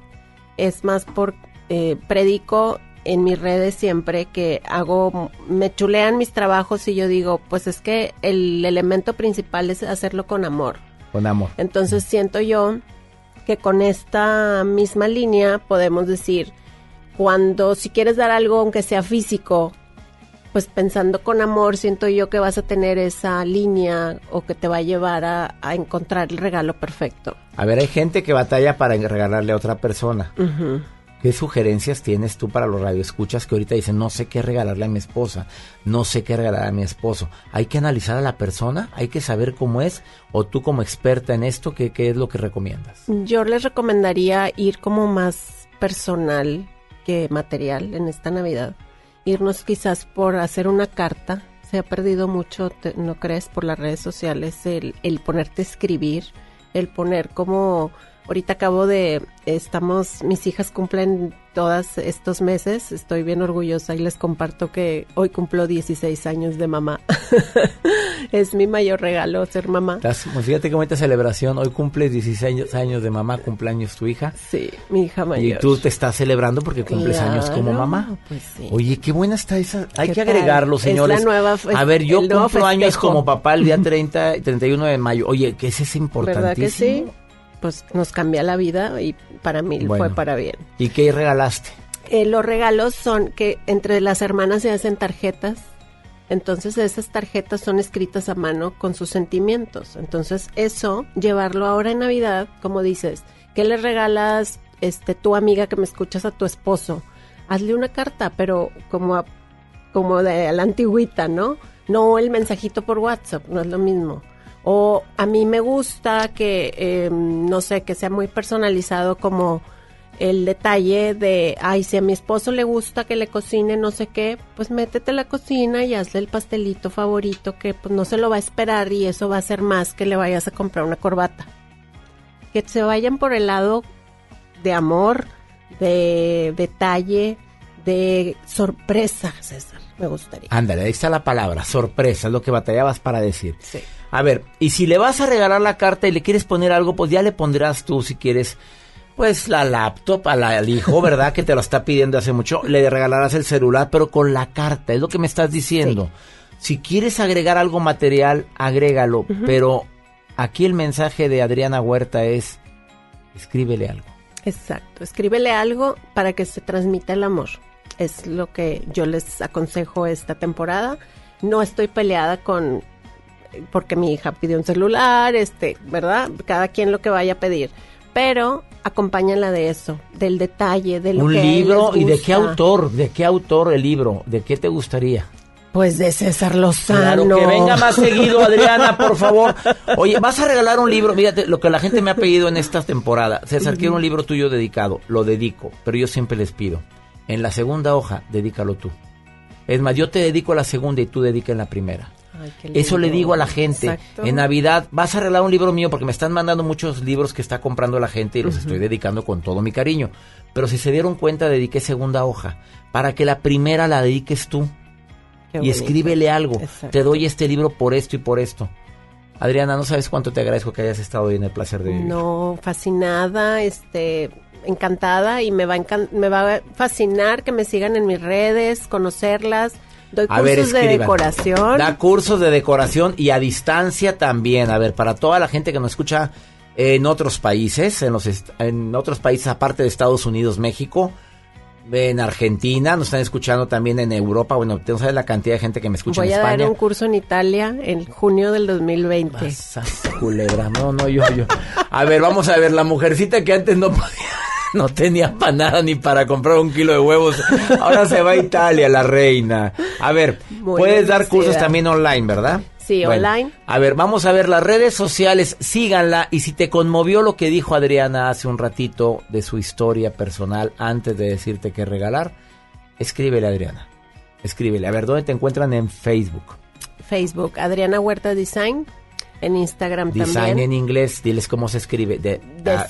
es más por, eh, predico en mis redes siempre que hago, me chulean mis trabajos y yo digo, pues es que el elemento principal es hacerlo con amor. Con amor. Entonces siento yo que con esta misma línea podemos decir, cuando si quieres dar algo aunque sea físico, pues pensando con amor, siento yo que vas a tener esa línea o que te va a llevar a, a encontrar el regalo perfecto. A ver, hay gente que batalla para regalarle a otra persona. ¿Qué sugerencias tienes tú para los radioescuchas que ahorita dicen no sé qué regalarle a mi esposa, no sé qué regalar a mi esposo? Hay que analizar a la persona, hay que saber cómo es, o tú como experta en esto, ¿qué, qué es lo que recomiendas? Yo les recomendaría ir como más personal que material en esta Navidad. Irnos quizás por hacer una carta. Se ha perdido mucho, te- ¿no crees? Por las redes sociales el, el ponerte a escribir, el poner como... Ahorita acabo de... Estamos... Mis hijas cumplen todos estos meses. Estoy bien orgullosa y les comparto que hoy cumplo 16 años de mamá. es mi mayor regalo ser mamá. Estás- pues fíjate qué bonita celebración, hoy cumples 16 años de mamá, cumpleaños tu hija. Sí, mi hija Y mayor. tú te estás celebrando porque cumples años como mamá. pues sí. Oye, qué buena está esa. Hay ¿Qué que tal? agregarlo, Es la señores. nueva A ver, yo cumplo años como papá el día 30 y 31 de mayo. Oye, que ese es ¿Verdad que sí? Pues nos cambia la vida y para mí Bueno. fue para bien. ¿Y qué regalaste? Eh, los regalos son que entre las hermanas se hacen tarjetas. Entonces esas tarjetas son escritas a mano con sus sentimientos. Entonces eso, llevarlo ahora en Navidad, como dices, ¿qué le regalas este tu amiga que me escuchas a tu esposo? Hazle una carta, pero como a- como de la antigüita, ¿no? No el mensajito por WhatsApp, no es lo mismo. O a mí me gusta que, eh, no sé, que sea muy personalizado como el detalle de, ay, si a mi esposo le gusta que le cocine no sé qué, pues métete a la cocina y hazle el pastelito favorito que pues no se lo va a esperar y eso va a ser más que le vayas a comprar una corbata. Que se vayan por el lado de amor, de detalle, de sorpresa, César, me gustaría. Ándale, ahí está la palabra, sorpresa, es lo que batallabas para decir. Sí. A ver, y si le vas a regalar la carta y le quieres poner algo, pues ya le pondrás tú si quieres, pues la laptop a la- al hijo, ¿verdad? que te lo está pidiendo hace mucho, le regalarás el celular, pero con la carta, es lo que me estás diciendo. Si quieres agregar algo material, agrégalo, pero aquí el mensaje de Adriana Huerta es, Escríbele algo. Exacto, escríbele algo para que se transmita el amor. Es lo que yo les aconsejo esta temporada. No estoy peleada con porque mi hija pidió un celular, este, ¿verdad? Cada quien lo que vaya a pedir. Pero acompáñala de eso, del detalle, de lo Un que libro les y de qué autor, de qué autor el libro, de qué te gustaría. Pues de César Lozano. Claro, que venga más seguido, Adriana, por favor. Oye, vas a regalar un libro. Mírate, lo que la gente me ha pedido en esta temporada. César, quiero un libro tuyo dedicado. Lo dedico, pero yo siempre les pido. En la segunda hoja, dedícalo tú. Es más, yo te dedico a la segunda y tú dedica en la primera. Ay, Eso le digo a la gente. Exacto. En Navidad vas a regalar un libro mío porque me están mandando muchos libros que está comprando la gente y los estoy dedicando con todo mi cariño. Pero si se dieron cuenta, dediqué segunda hoja para que la primera la dediques tú. Qué y bonito. escríbele algo. Exacto. Te doy este libro por esto y por esto. Adriana, no sabes cuánto te agradezco que hayas estado hoy en el placer de vivir. No, fascinada, este, encantada y me va, me va a fascinar que me sigan en mis redes, conocerlas. Doy A cursos ver, de decoración. Da cursos de decoración y a distancia también. A ver, para toda la gente que nos escucha en otros países, en, los en otros países aparte de Estados Unidos, México, en Argentina, nos están escuchando también en Europa. Bueno, no sabes la cantidad de gente que me escucha Voy en a dar España. un curso en Italia en junio del 2020. Culebra, no, no, yo, yo. A ver, vamos a ver, la mujercita que antes no podía, no tenía para nada ni para comprar un kilo de huevos, ahora se va a Italia, la reina. A ver, Muy puedes dar cursos también online, ¿verdad? Sí, online. A ver, vamos a ver las redes sociales, síganla y si te conmovió lo que dijo Adriana hace un ratito de su historia personal antes de decirte qué regalar, escríbele Adriana. Escríbele. A ver, ¿dónde te encuentran en Facebook? Facebook, Adriana Huerta Design. En Instagram Design también. en inglés, diles cómo se escribe. De, ah,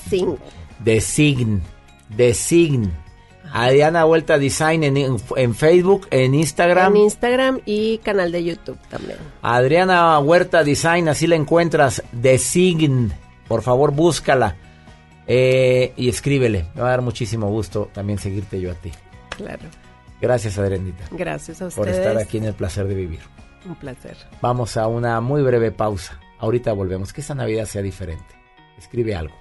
Design. Design. Design. Adriana Vuelta Design en, en Facebook, en Instagram. En Instagram y canal de YouTube también. Adriana Huerta Design, así la encuentras. Design. Por favor, búscala. Eh, y escríbele. Me va a dar muchísimo gusto también seguirte yo a ti. Claro. Gracias, Adrianita. Gracias a Por ustedes. estar aquí en el placer de vivir. Un placer. Vamos a una muy breve pausa. Ahorita volvemos. Que esta Navidad sea diferente. Escribe algo.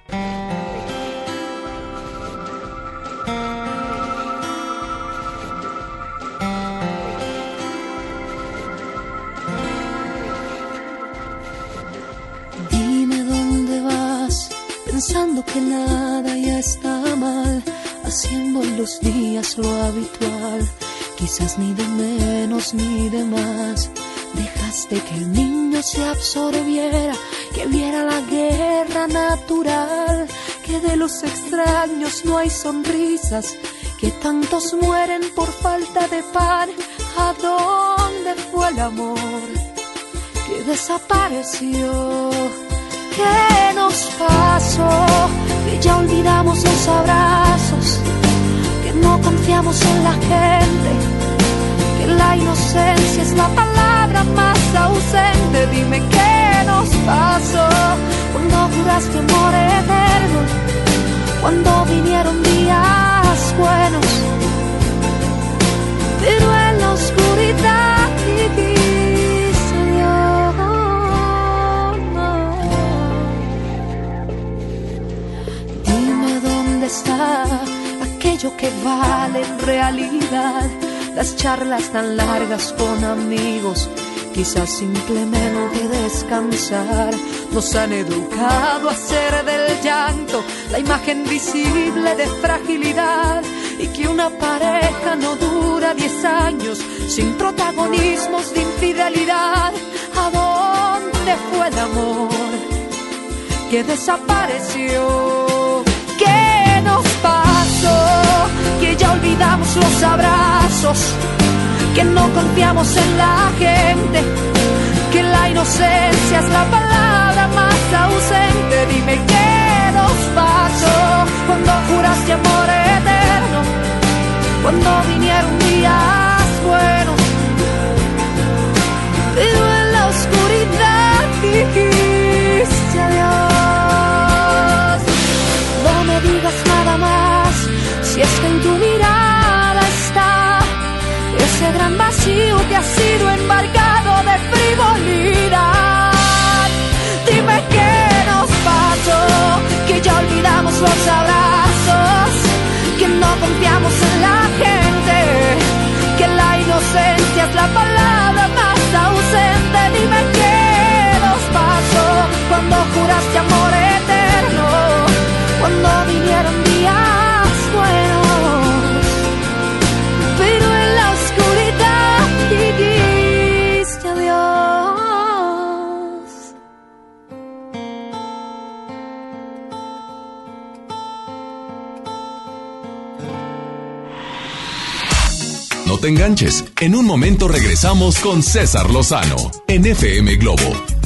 Los días lo habitual, quizás ni de menos ni de más. Dejaste que el niño se absorbiera, que viera la guerra natural, que de los extraños no hay sonrisas, que tantos mueren por falta de pan. ¿A dónde fue el amor? que desapareció. ¿Qué nos pasó? Que ya olvidamos los abrazos, no confiamos en la gente, que la inocencia es la palabra más ausente. Dime qué nos pasó cuando juraste amor eterno, cuando vinieron días buenos, pero en la oscuridad dijiste adiós. Dime dónde está aquello que vale en realidad. Las charlas tan largas con amigos, quizás simplemente descansar. Nos han educado a hacer del llanto la imagen visible de fragilidad y que una pareja no dura diez años sin protagonismos de infidelidad. ¿A dónde fue el amor? que desapareció. ¿Qué? Ya olvidamos los abrazos, que no confiamos en la gente, que la inocencia es la palabra más ausente. Dime qué nos pasó cuando juraste amor eterno, cuando vinieron días buenos, pero en la oscuridad dijiste adiós. No me digas nada más, si es que en tu que has sido embarcado de frivolidad. Dime qué nos pasó, que ya olvidamos los abrazos, que no confiamos en la gente, que la inocencia es la palabra más ausente. Dime qué nos pasó cuando juraste amor eterno, cuando enganches. En un momento regresamos con César Lozano en FM Globo.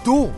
tú?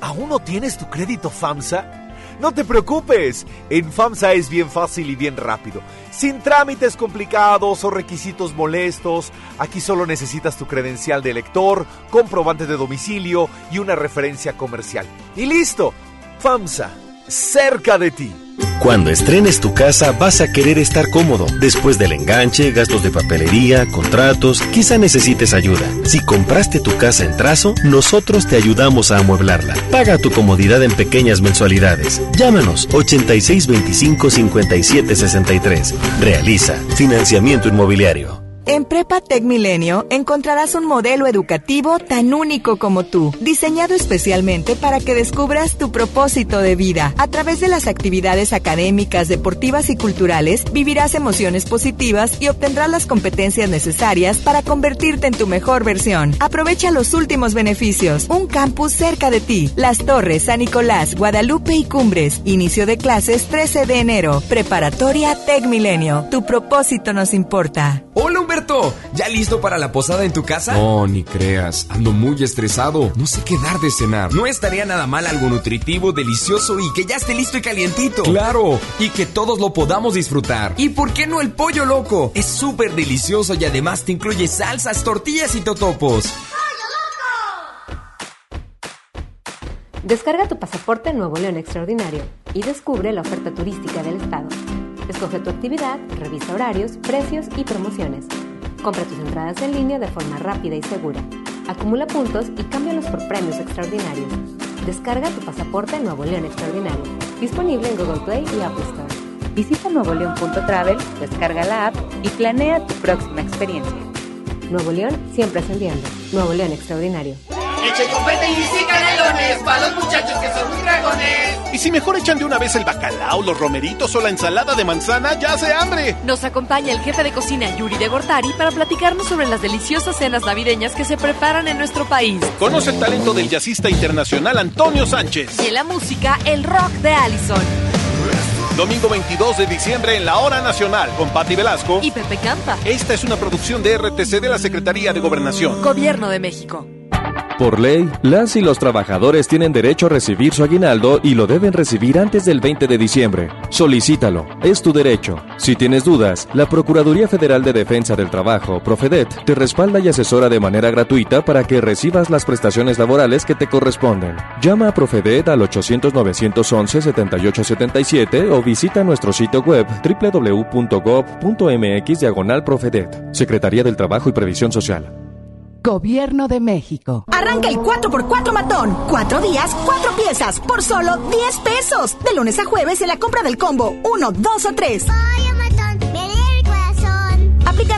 ¿Aún no tienes tu crédito FAMSA? No te preocupes, en FAMSA es bien fácil y bien rápido. Sin trámites complicados o requisitos molestos, aquí solo necesitas tu credencial de elector, comprobante de domicilio y una referencia comercial. Y listo, FAMSA, cerca de ti. Cuando estrenes tu casa vas a querer estar cómodo. Después del enganche, gastos de papelería, contratos, quizá necesites ayuda. Si compraste tu casa en trazo, nosotros te ayudamos a amueblarla. Paga tu comodidad en pequeñas mensualidades. Llámanos 8625-5763. Realiza financiamiento inmobiliario. En Prepa Tech Milenio encontrarás un modelo educativo tan único como tú, diseñado especialmente para que descubras tu propósito de vida. A través de las actividades académicas, deportivas y culturales, vivirás emociones positivas y obtendrás las competencias necesarias para convertirte en tu mejor versión. Aprovecha los últimos beneficios. Un campus cerca de ti. Las Torres, San Nicolás, Guadalupe y Cumbres. Inicio de clases 13 de enero. Preparatoria Tech Milenio. Tu propósito nos importa. Hola ¿ya listo para la posada en tu casa? No, ni creas, ando muy estresado, no sé qué dar de cenar. No estaría nada mal algo nutritivo, delicioso y que ya esté listo y calientito. Claro, y que todos lo podamos disfrutar. ¿Y por qué no el pollo loco? Es súper delicioso y además te incluye salsas, tortillas y totopos. Descarga tu pasaporte Nuevo León Extraordinario y descubre la oferta turística del estado. Escoge tu actividad, revisa horarios, precios y promociones. Compra tus entradas en línea de forma rápida y segura. Acumula puntos y cámbialos por premios extraordinarios. Descarga tu pasaporte Nuevo León Extraordinario. Disponible en Google Play y Apple Store. Visita nuevoleón.travel, descarga la app y planea tu próxima experiencia. Nuevo León siempre ascendiendo. Nuevo León Extraordinario. Echen confete y sí canelones para los muchachos que son muy dragones. Y si mejor echan de una vez el bacalao, los romeritos o la ensalada de manzana, ya hace hambre. Nos acompaña el jefe de cocina Yuri de Gortari para platicarnos sobre las deliciosas cenas navideñas que se preparan en nuestro país. Conoce el talento del jazzista internacional Antonio Sánchez. Y en la música, el rock de Allison. Domingo 22 de diciembre en la Hora Nacional con Patti Velasco y Pepe Campa. Esta es una producción de RTC de la Secretaría de Gobernación. Gobierno de México. Por ley, las y los trabajadores tienen derecho a recibir su aguinaldo y lo deben recibir antes del 20 de diciembre. Solicítalo, es tu derecho. Si tienes dudas, la Procuraduría Federal de Defensa del Trabajo, Profedet, te respalda y asesora de manera gratuita para que recibas las prestaciones laborales que te corresponden. Llama a Profedet al 800-911-7877 o visita nuestro sitio web www.gov.mx diagonal Secretaría del Trabajo y Previsión Social. Gobierno de México. Arranca el 4x4 matón. Cuatro días, cuatro piezas, por solo 10 pesos. De lunes a jueves en la compra del combo 1, 2 o 3. Aplican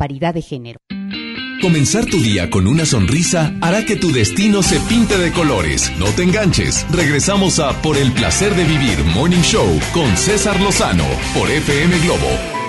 paridad de género. Comenzar tu día con una sonrisa hará que tu destino se pinte de colores. No te enganches. Regresamos a Por el placer de vivir Morning Show con César Lozano por FM Globo.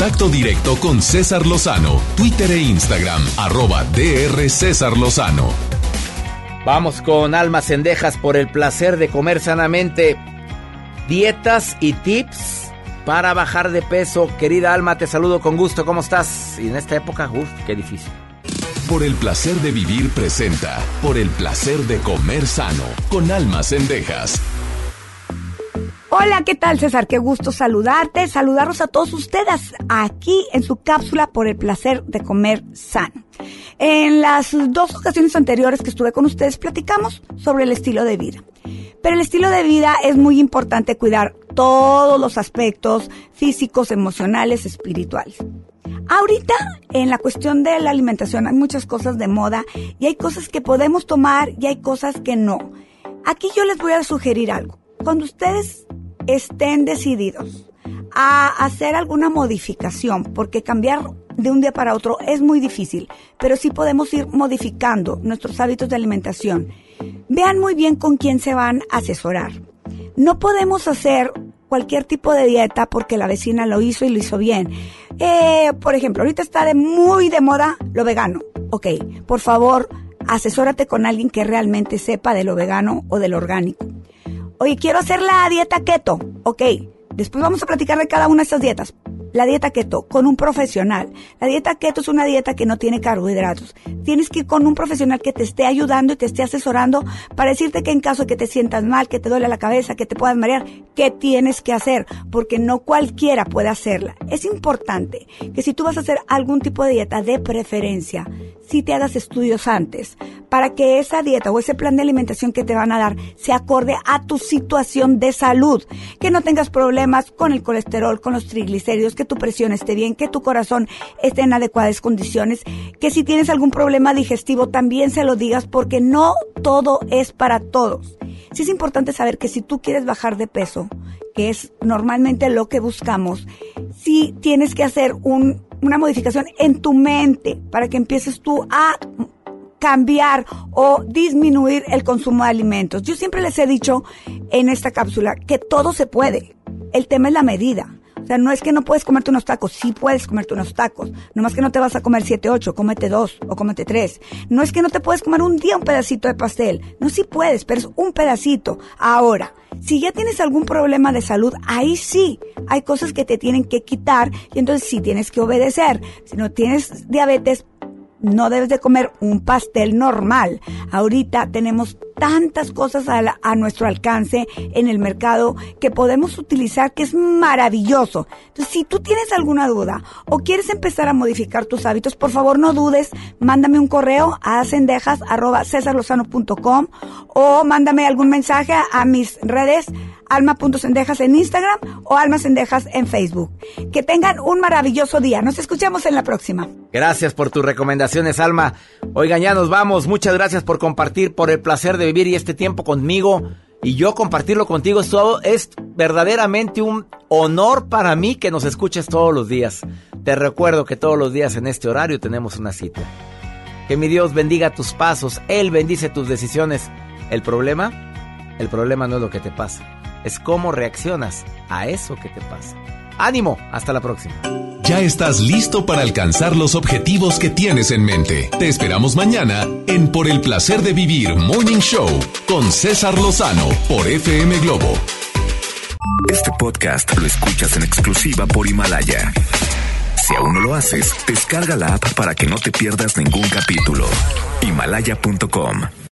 Contacto directo con César Lozano, Twitter e Instagram, arroba DR César Lozano. Vamos con almas cendejas por el placer de comer sanamente. Dietas y tips para bajar de peso. Querida Alma, te saludo con gusto. ¿Cómo estás? Y en esta época, uff, qué difícil. Por el placer de vivir presenta. Por el placer de comer sano. Con almas cendejas. Hola, ¿qué tal César? Qué gusto saludarte, saludarlos a todos ustedes aquí en su cápsula por el placer de comer sano. En las dos ocasiones anteriores que estuve con ustedes platicamos sobre el estilo de vida. Pero el estilo de vida es muy importante cuidar todos los aspectos físicos, emocionales, espirituales. Ahorita en la cuestión de la alimentación hay muchas cosas de moda y hay cosas que podemos tomar y hay cosas que no. Aquí yo les voy a sugerir algo. Cuando ustedes estén decididos a hacer alguna modificación, porque cambiar de un día para otro es muy difícil, pero sí podemos ir modificando nuestros hábitos de alimentación. Vean muy bien con quién se van a asesorar. No podemos hacer cualquier tipo de dieta porque la vecina lo hizo y lo hizo bien. Eh, por ejemplo, ahorita está de muy de moda lo vegano. Ok, por favor, asesórate con alguien que realmente sepa de lo vegano o de lo orgánico. Oye, quiero hacer la dieta keto. Ok, después vamos a platicar de cada una de estas dietas. La dieta keto con un profesional. La dieta keto es una dieta que no tiene carbohidratos. Tienes que ir con un profesional que te esté ayudando y te esté asesorando para decirte que en caso de que te sientas mal, que te duele la cabeza, que te puedas marear, qué tienes que hacer, porque no cualquiera puede hacerla. Es importante que si tú vas a hacer algún tipo de dieta de preferencia, si te hagas estudios antes, para que esa dieta o ese plan de alimentación que te van a dar se acorde a tu situación de salud, que no tengas problemas con el colesterol, con los triglicéridos, que tu presión esté bien, que tu corazón esté en adecuadas condiciones, que si tienes algún problema digestivo también se lo digas porque no todo es para todos. Sí es importante saber que si tú quieres bajar de peso, que es normalmente lo que buscamos, sí tienes que hacer un una modificación en tu mente para que empieces tú a cambiar o disminuir el consumo de alimentos. Yo siempre les he dicho en esta cápsula que todo se puede. El tema es la medida. Sea, no es que no puedes comerte unos tacos, sí puedes comerte unos tacos. No más que no te vas a comer siete, ocho, cómete dos o cómete tres. No es que no te puedes comer un día un pedacito de pastel. No, sí puedes, pero es un pedacito. Ahora, si ya tienes algún problema de salud, ahí sí hay cosas que te tienen que quitar y entonces sí tienes que obedecer. Si no tienes diabetes, no debes de comer un pastel normal. Ahorita tenemos tantas cosas a, nuestro alcance en el mercado que podemos utilizar que es maravilloso. Entonces, si tú tienes alguna duda o quieres empezar a modificar tus hábitos, por favor no dudes, mándame un correo a cendejas.com o mándame algún mensaje a mis redes alma.cendejas en Instagram o almacendejas en Facebook. Que tengan un maravilloso día. Nos escuchamos en la próxima. Gracias por tus recomendaciones, Alma. Oigan, ya nos vamos. Muchas gracias por compartir, por el placer de vivir y este tiempo conmigo. Y yo compartirlo contigo es, es verdaderamente un honor para mí que nos escuches todos los días. Te recuerdo que todos los días en este horario tenemos una cita. Que mi Dios bendiga tus pasos, Él bendice tus decisiones. El problema, el problema no es lo que te pasa es cómo reaccionas a eso que te pasa. Ánimo, hasta la próxima. Ya estás listo para alcanzar los objetivos que tienes en mente. Te esperamos mañana en Por el placer de vivir Morning Show con César Lozano por FM Globo. Este podcast lo escuchas en exclusiva por Himalaya. Si aún no lo haces, descarga la app para que no te pierdas ningún capítulo. Himalaya.com